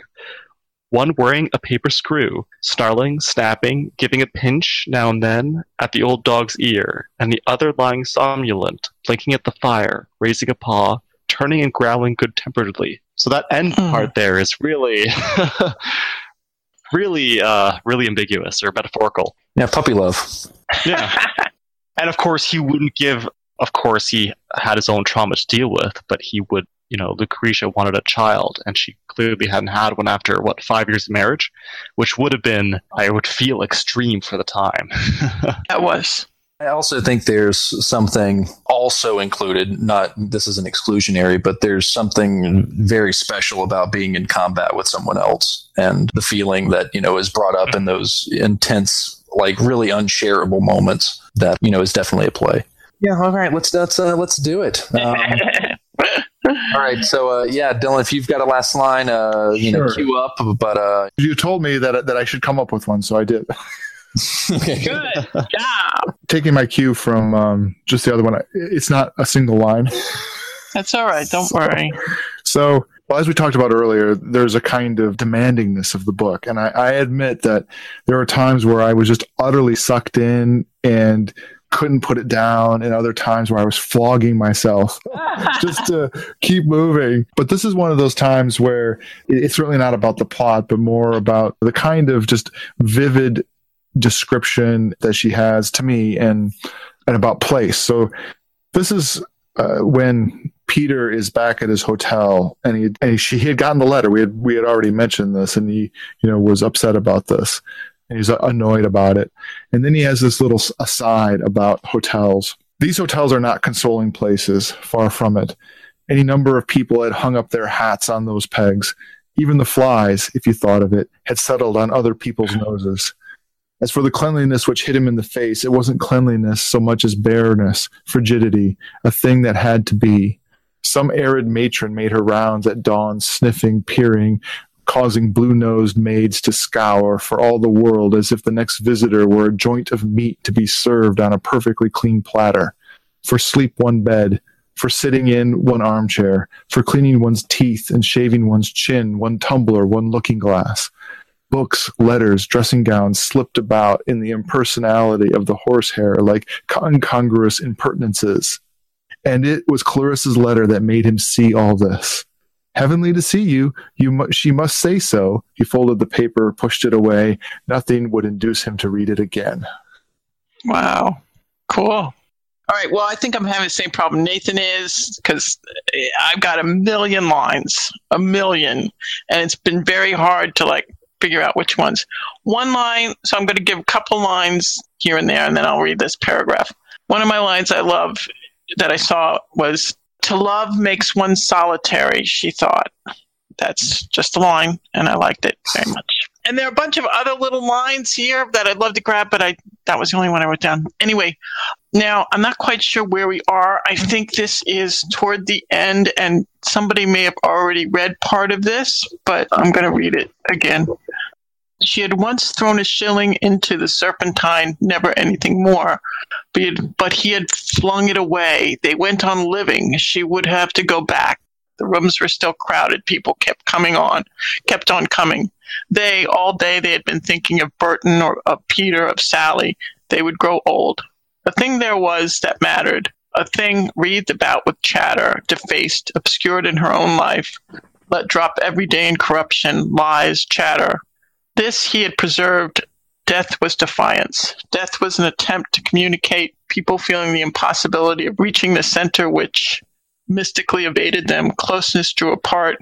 one wearing a paper screw, snarling, snapping, giving a pinch now and then at the old dog's ear, and the other lying somnolent, blinking at the fire, raising a paw, turning and growling good temperedly. So that end Hmm. part there is really, really, uh, really ambiguous or metaphorical. yeah, puppy love. Yeah. and of course, he wouldn't give. Of course, he had his own trauma to deal with, but he would you know, Lucretia wanted a child, and she clearly hadn't had one after what five years of marriage, which would have been, I would feel, extreme for the time. That was. I also think there's something also included, not this is an exclusionary, but there's something very special about being in combat with someone else and the feeling that, you know, is brought up in those intense, like really unshareable moments that, you know, is definitely a play. Yeah, all right, let's let's uh, let's do it. Um, all right, so uh, yeah, Dylan, if you've got a last line, uh, you know, Sure. cue up, but uh, You told me that that I should come up with one, so I did. okay. Good job. Taking my cue from um, just the other one, it's not a single line. That's all right. Don't worry. So, well, as we talked about earlier, there's a kind of demandingness of the book. And I, I admit that there are times where I was just utterly sucked in and couldn't put it down, and other times where I was flogging myself just to keep moving. But this is one of those times where it's really not about the plot, but more about the kind of just vivid description that she has to me and and about place. So this is uh, when Peter is back at his hotel, and he and she he had gotten the letter. We had we had already mentioned this, and he you know was upset about this, and he's uh, annoyed about it. And then he has this little aside about hotels. These hotels are not consoling places, far from it. Any number of people had hung up their hats on those pegs. Even the flies, if you thought of it, had settled on other people's noses. As for the cleanliness which hit him in the face, it wasn't cleanliness so much as bareness, frigidity, a thing that had to be. Some arid matron made her rounds at dawn, sniffing, peering, causing blue nosed maids to scour for all the world as if the next visitor were a joint of meat to be served on a perfectly clean platter. For sleep, one bed. For sitting in, one armchair. For cleaning one's teeth and shaving one's chin, one tumbler, one looking glass books, letters, dressing gowns slipped about in the impersonality of the horsehair like incongruous impertinences. And it was Clarissa's letter that made him see all this. Heavenly to see you, you mu- she must say so. He folded the paper, pushed it away. Nothing would induce him to read it again. Wow. Cool. All right. Well, I think I'm having the same problem Nathan is because eh, I've got a million lines, a million, and it's been very hard to like figure out which ones. One line, so I'm going to give a couple lines here and there, and then I'll read this paragraph. One of my lines I love that I saw was To love makes one solitary, she thought. That's just a line, and I liked it very much. And there are a bunch of other little lines here that I'd love to grab, but I that was the only one I wrote down. Anyway, now I'm not quite sure where we are. I think this is toward the end, and somebody may have already read part of this, but I'm going to read it again. She had once thrown a shilling into the serpentine, never anything more. But he, had, but he had flung it away. They went on living. She would have to go back. The rooms were still crowded. People kept coming on, kept on coming. They, all day, they had been thinking of Bourton or of Peter, of Sally. They would grow old. A thing there was that mattered. A thing wreathed about with chatter, defaced, obscured in her own life, let drop every day in corruption, lies, chatter. This he had preserved. Death was defiance. Death was an attempt to communicate, people feeling the impossibility of reaching the center which mystically evaded them. Closeness drew apart,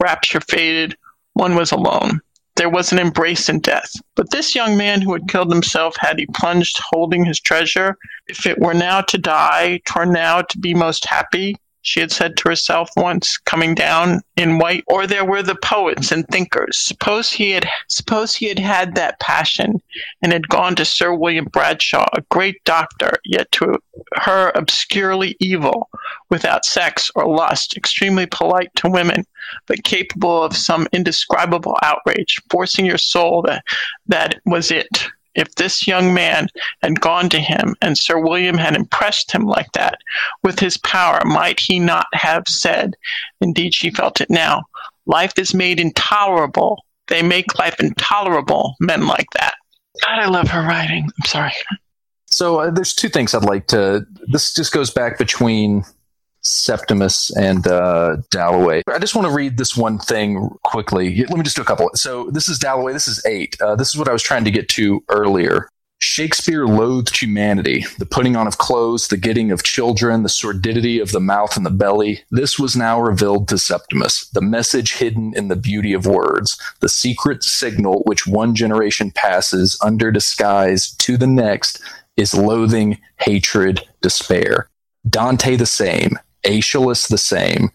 rapture faded, one was alone. There was an embrace in death. But this young man who had killed himself, had he plunged holding his treasure, if it were now to die, twere now to be most happy, she had said to herself once, coming down in white. Or there were the poets and thinkers. Suppose he had suppose he had had that passion and had gone to Sir William Bradshaw, a great doctor, yet to her obscurely evil, without sex or lust, extremely polite to women, but capable of some indescribable outrage, forcing your soul that that was it. If this young man had gone to him and Sir William had impressed him like that with his power, might he not have said, indeed she felt it now, life is made intolerable. They make life intolerable, men like that. God, I love her writing. I'm sorry. So uh, there's two things I'd like to. This just goes back between Septimus and uh, Dalloway. I just want to read this one thing quickly. Let me just do a couple. So this is Dalloway. This is eight. Uh, this is what I was trying to get to earlier. Shakespeare loathed humanity, the putting on of clothes, the getting of children, the sordidity of the mouth and the belly. This was now revealed to Septimus, the message hidden in the beauty of words, the secret signal which one generation passes under disguise to the next is loathing, hatred, despair. Dante the same, Aeschylus the same.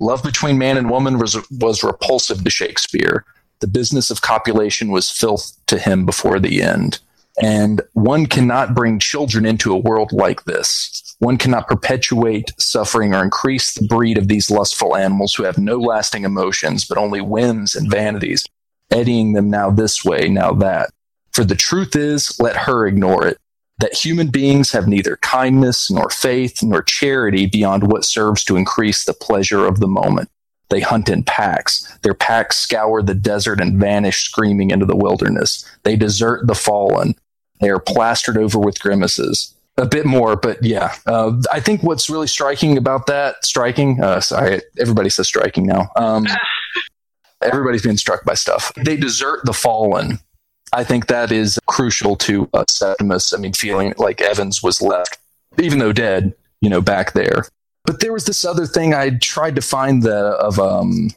Love between man and woman was, was repulsive to Shakespeare. The business of copulation was filth to him before the end. And one cannot bring children into a world like this. One cannot perpetuate suffering or increase the breed of these lustful animals who have no lasting emotions, but only whims and vanities, eddying them now this way, now that. For the truth is, let her ignore it, that human beings have neither kindness, nor faith, nor charity beyond what serves to increase the pleasure of the moment. They hunt in packs. Their packs scour the desert and vanish screaming into the wilderness. They desert the fallen. They are plastered over with grimaces. A bit more, but yeah. Uh, I think what's really striking about that, striking, uh, sorry, everybody says striking now. Um, everybody's been struck by stuff. They desert the fallen. I think that is crucial to uh, Septimus. I mean, feeling like Evans was left, even though dead, you know, back there. But there was this other thing I tried to find the of um,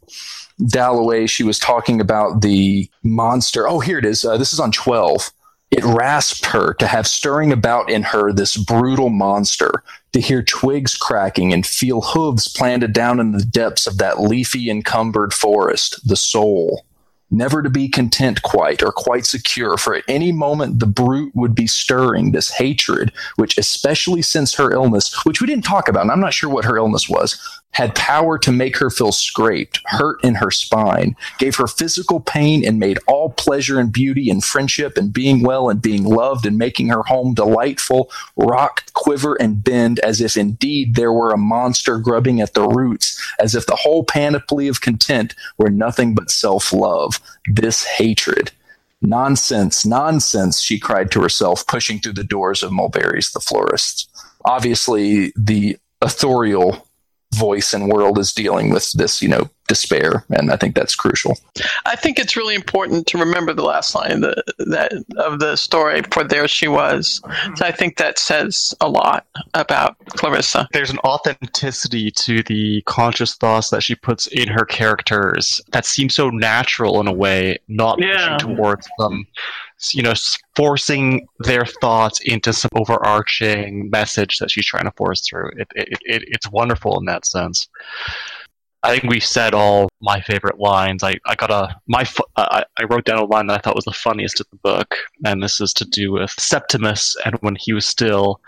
Dalloway. She was talking about the monster. Oh, here it is. Uh, this is on twelve. It rasped her to have stirring about in her this brutal monster, to hear twigs cracking and feel hooves planted down in the depths of that leafy encumbered forest, the soul never to be content quite or quite secure, for at any moment the brute would be stirring this hatred, which, especially since her illness, which we didn't talk about, and I'm not sure what her illness was, had power to make her feel scraped, hurt in her spine, gave her physical pain, and made all pleasure and beauty and friendship and being well and being loved and making her home delightful rock, quiver, and bend as if indeed there were a monster grubbing at the roots, as if the whole panoply of content were nothing but self love, this hatred. Nonsense, nonsense, she cried to herself, pushing through the doors of Mulberry's the florist. Obviously, the authorial voice and world is dealing with this, you know, despair, and I think that's crucial. I think it's really important to remember the last line of the, that of the story. For there she was. So I think that says a lot about Clarissa. There's an authenticity to the conscious thoughts that she puts in her characters that seem so natural in a way, not Yeah. pushing towards them. You know, forcing their thoughts into some overarching message that she's trying to force through. It, it, it, it's wonderful in that sense. I think we said all my favorite lines. I, I got a my I, I wrote down a line that I thought was the funniest in the book, and this is to do with Septimus and when he was still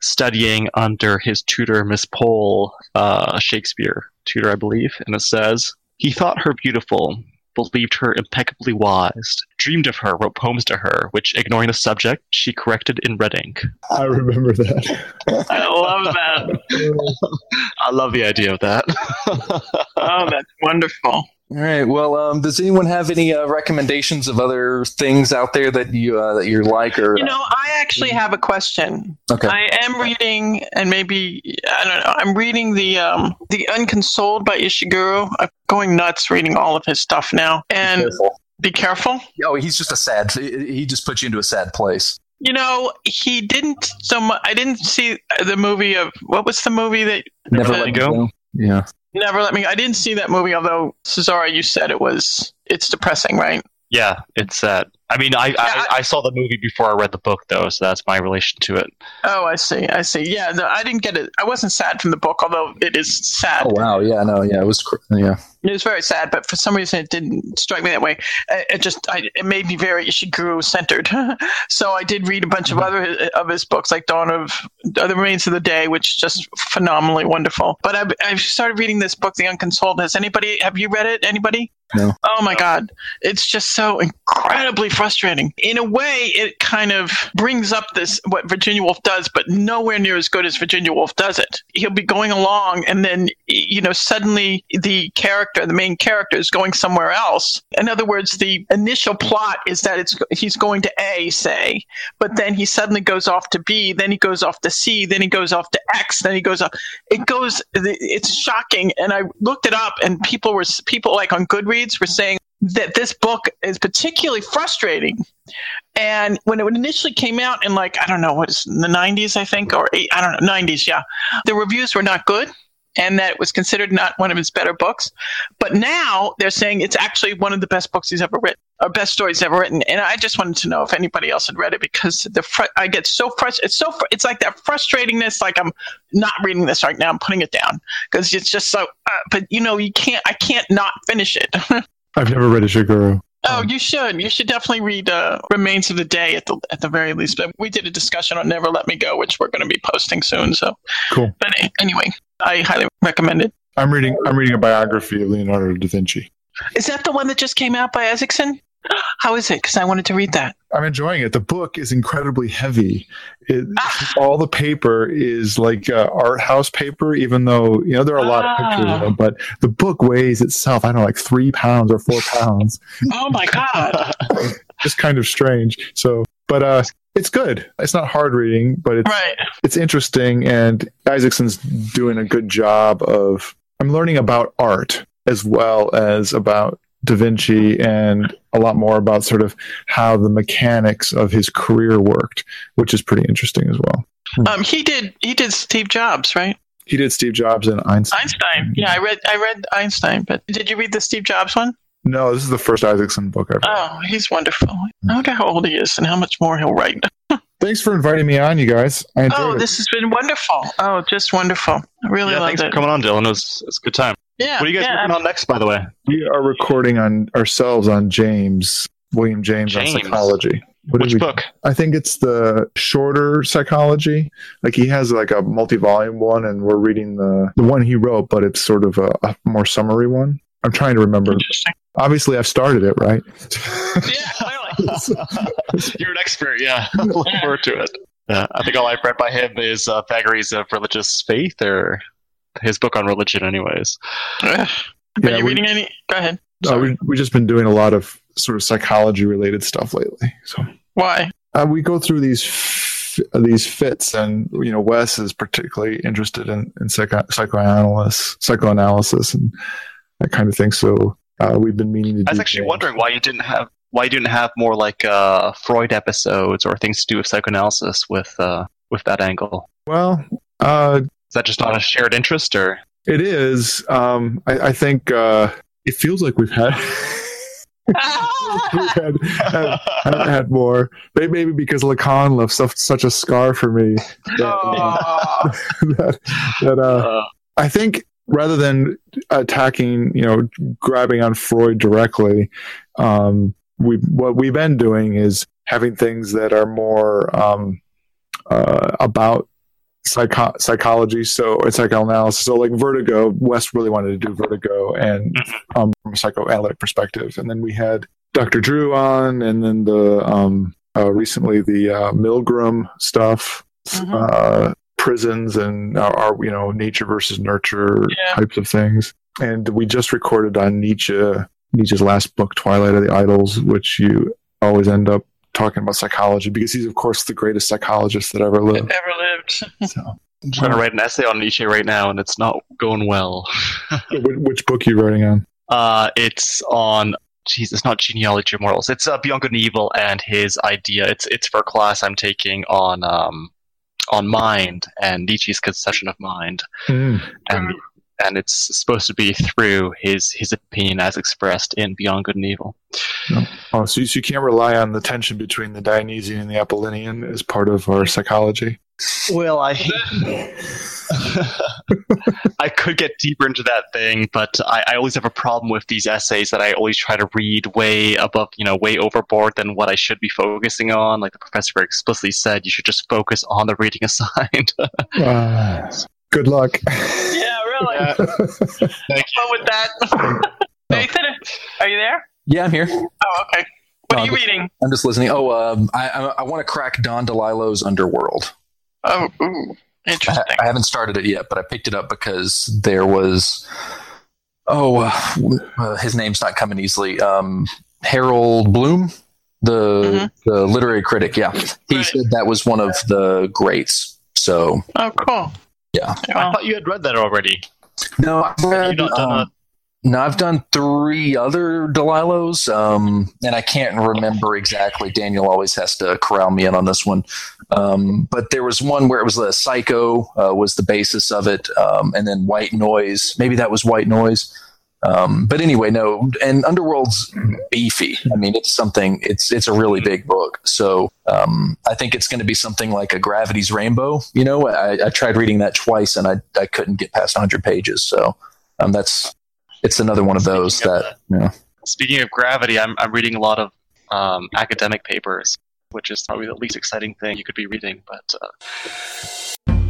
studying under his tutor, Miss Pole, uh, Shakespeare tutor, I believe. And it says he thought her beautiful, believed her impeccably wise, dreamed of her, wrote poems to her, which, ignoring the subject, she corrected in red ink. I remember that. I love that. I love the idea of that. Oh, that's wonderful. All right. Well, um, does anyone have any uh, recommendations of other things out there that you uh, that you like or You know, I actually have a question. okay? I am reading, and maybe I don't know. I'm reading the um, the Unconsoled by Ishiguro. I'm going nuts reading all of his stuff now. And Careful. be careful. Oh, he's just a sad. He just puts you into a sad place. You know, he didn't so much. I didn't see the movie of what was the movie that Never Uh, let go. go. Yeah. Never Let Me. I didn't see that movie. Although Cesare, you said it was. It's depressing, right? yeah, it's sad. I mean, I, I, I saw the movie before I read the book, though, so that's my relation to it. Oh, I see. I see. Yeah, no, I didn't get it. I wasn't sad from the book, although it is sad. Oh wow. Yeah. No. Yeah. It was. cr- Yeah. It was very sad, but for some reason it didn't strike me that way. It, it just I, it made me very Ishiguro centered. so I did read a bunch of other of his books, like Dawn of uh, The Remains of the Day, which is just phenomenally wonderful. But I've, I've started reading this book, The Unconsoled. Has anybody have you read it? Anybody? No. Oh my God. It's just so incredibly frustrating. In a way, it kind of brings up this, what Virginia Woolf does, but nowhere near as good as Virginia Woolf does it. He'll be going along, and then, you know, suddenly the character, the main character, is going somewhere else. In other words, the initial plot is that it's he's going to A, say, but then he suddenly goes off to B, then he goes off to C, then he goes off to X, then he goes off. It goes, it's shocking. And I looked it up, and people were, people like on Goodreads were saying, that this book is particularly frustrating. And when it initially came out in like I don't know what is in the 90s I think or eight, I don't know 90s yeah, the reviews were not good and that it was considered not one of his better books. But now they're saying it's actually one of the best books he's ever written, or best stories ever written. And I just wanted to know if anybody else had read it because the fr- I get so frustrated. It's so fr- it's like that frustratingness. Like I'm not reading this right now. I'm putting it down because it's just so. Uh, but you know, you can't. I can't not finish it. I've never read a Ishiguro. Oh, you should. You should definitely read uh, "Remains of the Day" at the at the very least. But we did a discussion on "Never Let Me Go," which we're going to be posting soon. So, Cool. But anyway, I highly recommend it. I'm reading. I'm reading a biography of Leonardo da Vinci. Is that the one that just came out by Isaacson? How is it? Because I wanted to read that. I'm enjoying it. The book is incredibly heavy. It, all the paper is like uh, art house paper, even though you know there are a lot of pictures of Ah. it. But the book weighs itself. I don't know, like three pounds or four pounds. Oh my god! Just kind of strange. So, but uh, it's good. It's not hard reading, but it's right. it's interesting. And Isaacson's doing a good job of. I'm learning about art as well as about Da Vinci and a lot more about sort of how the mechanics of his career worked, which is pretty interesting as well. Um, he did. He did Steve Jobs, right? He did Steve Jobs and Einstein. Einstein. Yeah, I read. I read Einstein. But did you read the Steve Jobs one? No, this is the first Isaacson book I've read. Oh, he's wonderful. I wonder how old he is and how much more he'll write. Thanks for inviting me on, you guys. I enjoyed Oh, it. this has been wonderful. Oh, just wonderful. I really yeah, loved thanks for coming on, Dylan. It was, it was a good time. Yeah. What are you guys yeah. working on next, by the way? we are recording on ourselves on James, William James, James. on psychology. What Which we- book? I think it's the shorter psychology. Like he has like a multi-volume one, and we're reading the the one he wrote, but it's sort of a, a more summary one. I'm trying to remember. Obviously, I've started it, right? Yeah, clearly. You're an expert, yeah. Look forward to it. Yeah, I think all I've read by him is uh, Thackeray's of Religious Faith, or his book on religion, anyways. Ugh. Yeah, Are you we- reading any? Go ahead. Uh, we we've just been doing a lot of sort of psychology related stuff lately. So Why? uh, we go through these f- these fits, and you know, Wes is particularly interested in in psycho- psychoanalysis, psychoanalysis, and that kind of thing. So uh, we've been meaning to. I was do actually that. wondering why you didn't have why you didn't have more like uh, Freud episodes or things to do with psychoanalysis with uh, with that angle. Well, uh, Is that just on a shared interest, or it is. Um, I, I think uh, it feels like we've had. had, had, had, more. Maybe, because Lacan left such, such a scar for me. That, that, that uh, I think rather than attacking, you know, grabbing on Freud directly, um, we what we've been doing is having things that are more um, uh, about psycho- psychology, so or psychoanalysis. So, like Vertigo, Wes really wanted to do Vertigo, and um, from a psychoanalytic perspective, and then we had Dr. Drew on, and then the um, uh, recently the uh, Milgram stuff. Mhm. Uh, prisons and our, our you know nature versus nurture Yeah. types of things and we just recorded on nietzsche nietzsche's last book twilight of the idols which you always end up talking about psychology because he's of course the greatest psychologist that ever lived Ever lived? so I'm trying to write an essay on Nietzsche right now, and it's not going well. which, which book are you writing on Uh, it's on. Jeez, it's not genealogy of morals. It's uh, Beyond Good and Evil and his idea. It's it's for a class I'm taking on um on mind and Nietzsche's conception of mind, and and it's supposed to be through his his opinion as expressed in Beyond Good and Evil. oh so you, so you can't rely on the tension between the dionysian and the apollinian as part of our psychology Well, I I could get deeper into that thing, but I, I always have a problem with these essays that I always try to read way above, you know, way overboard than what I should be focusing on. Like the professor very explicitly said, you should just focus on the reading assigned. Ah, good luck Yeah, really. Fun with that. Nathan, are you there? Yeah, I'm here. Oh, okay. What are you Uh, reading? I'm just listening. Oh, um, I, I, I want to crack Don DeLillo's Underworld. Oh, ooh, I, interesting. I haven't started it yet, but I picked it up because there was. Oh, uh, uh, his name's not coming easily. Um, Harold Bloom, the the literary critic. Yeah, he Mm-hmm. Right. said that was one of the greats. So Oh, cool. Yeah. I thought you had read that already. no, I Have read, not done um, No, I've done three other DeLillos, um, and I can't remember exactly. Daniel always has to corral me in on this one. Um, but there was one where it was the Psycho uh, was the basis of it, um, and then White Noise. Maybe that was White Noise. Um, but anyway, no. And Underworld's beefy. I mean, it's something. It's it's a really big book. So um, I think it's going to be something like a Gravity's Rainbow. You know, I, I tried reading that twice, and I I couldn't get past 100 pages. So um, that's it's another one of those Speaking of that you know. Speaking of gravity, I'm I'm reading a lot of um, academic papers, which is probably the least exciting thing you could be reading. But uh,